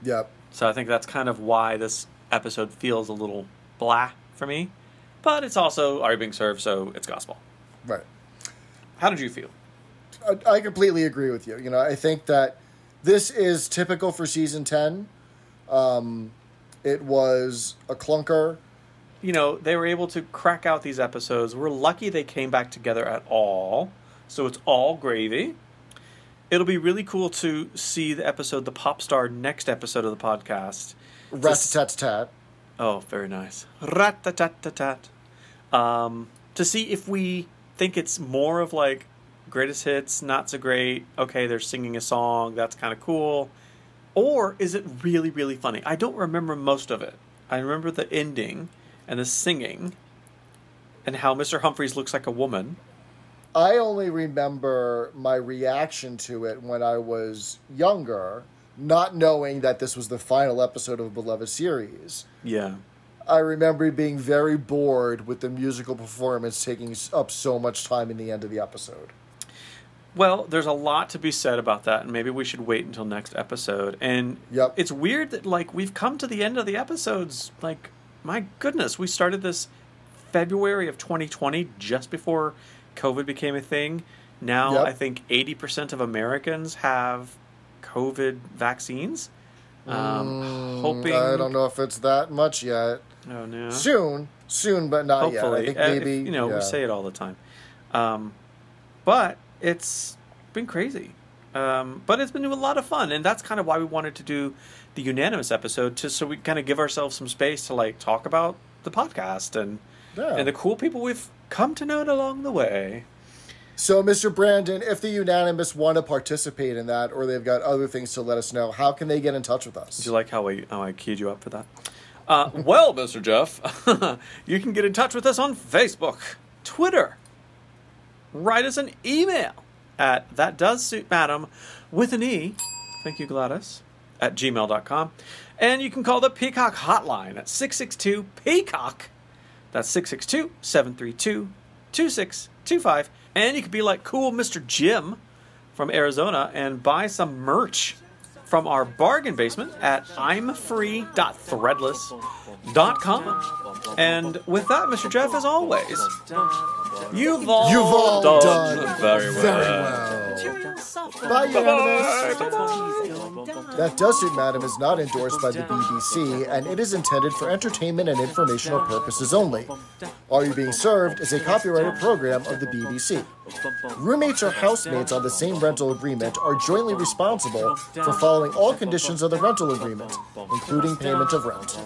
Yep. so I think that's kind of why this episode feels a little blah for me. But it's also already being served, so it's gospel. Right. How did you feel? I, I completely agree with you. You know, I think that this is typical for season ten. Um, it was a clunker. you know, they were able to crack out these episodes. We're lucky they came back together at all. So it's all gravy. It'll be really cool to see the episode, the pop star next episode of the podcast. Rat tat tat. Oh, very nice. Rat-tat-tat-tat. Um, to see if we think it's more of like greatest hits, not so great. Okay, they're singing a song. That's kind of cool. Or is it really, really funny? I don't remember most of it. I remember the ending and the singing and how Mr. Humphries looks like a woman. I only remember my reaction to it when I was younger, not knowing that this was the final episode of a beloved series. Yeah. I remember being very bored with the musical performance taking up so much time in the end of the episode. Well, there's a lot to be said about that, and maybe we should wait until next episode. And Yep. it's weird that like we've come to the end of the episodes. Like, my goodness, we started this February of 2020, just before COVID became a thing. Now Yep. I think 80% of Americans have COVID vaccines. Um, hoping. Mm, I don't know if it's that much yet. Oh no. Soon, soon, but not yet. Hopefully, I think Uh, if- maybe you know yeah. we say it all the time, um, but it's been crazy. Um, but it's been a lot of fun, and that's kind of why we wanted to do the unanimous episode, to so we kind of give ourselves some space to like talk about the podcast and Yeah. and the cool people we've come to know along the way. So, Mr. Brandon, if the unanimous want to participate in that, or they've got other things to let us know, how can they get in touch with us? Do you like how I how I keyed you up for that? Uh, well, Mr. Jeff, [laughs] you can get in touch with us on Facebook, Twitter. Write us an email at that does suit madam with an e. Thank you, Gladys. At gmail.com. And you can call the Peacock hotline at 662 Peacock. That's 662 732 2625. And you can be like cool Mr. Jim from Arizona and buy some merch from our bargain basement at imfree.threadless.com. And with that, Mr. Jeff, as always, you've all, You've all done, done very well. Very well. Bye, unanimous. That Does Suit Madam is not endorsed by the BBC, and it is intended for entertainment and informational purposes only. Are You Being Served is a copyrighted program of the BBC. Roommates or housemates on the same rental agreement are jointly responsible for following all conditions of the rental agreement, including payment of rent.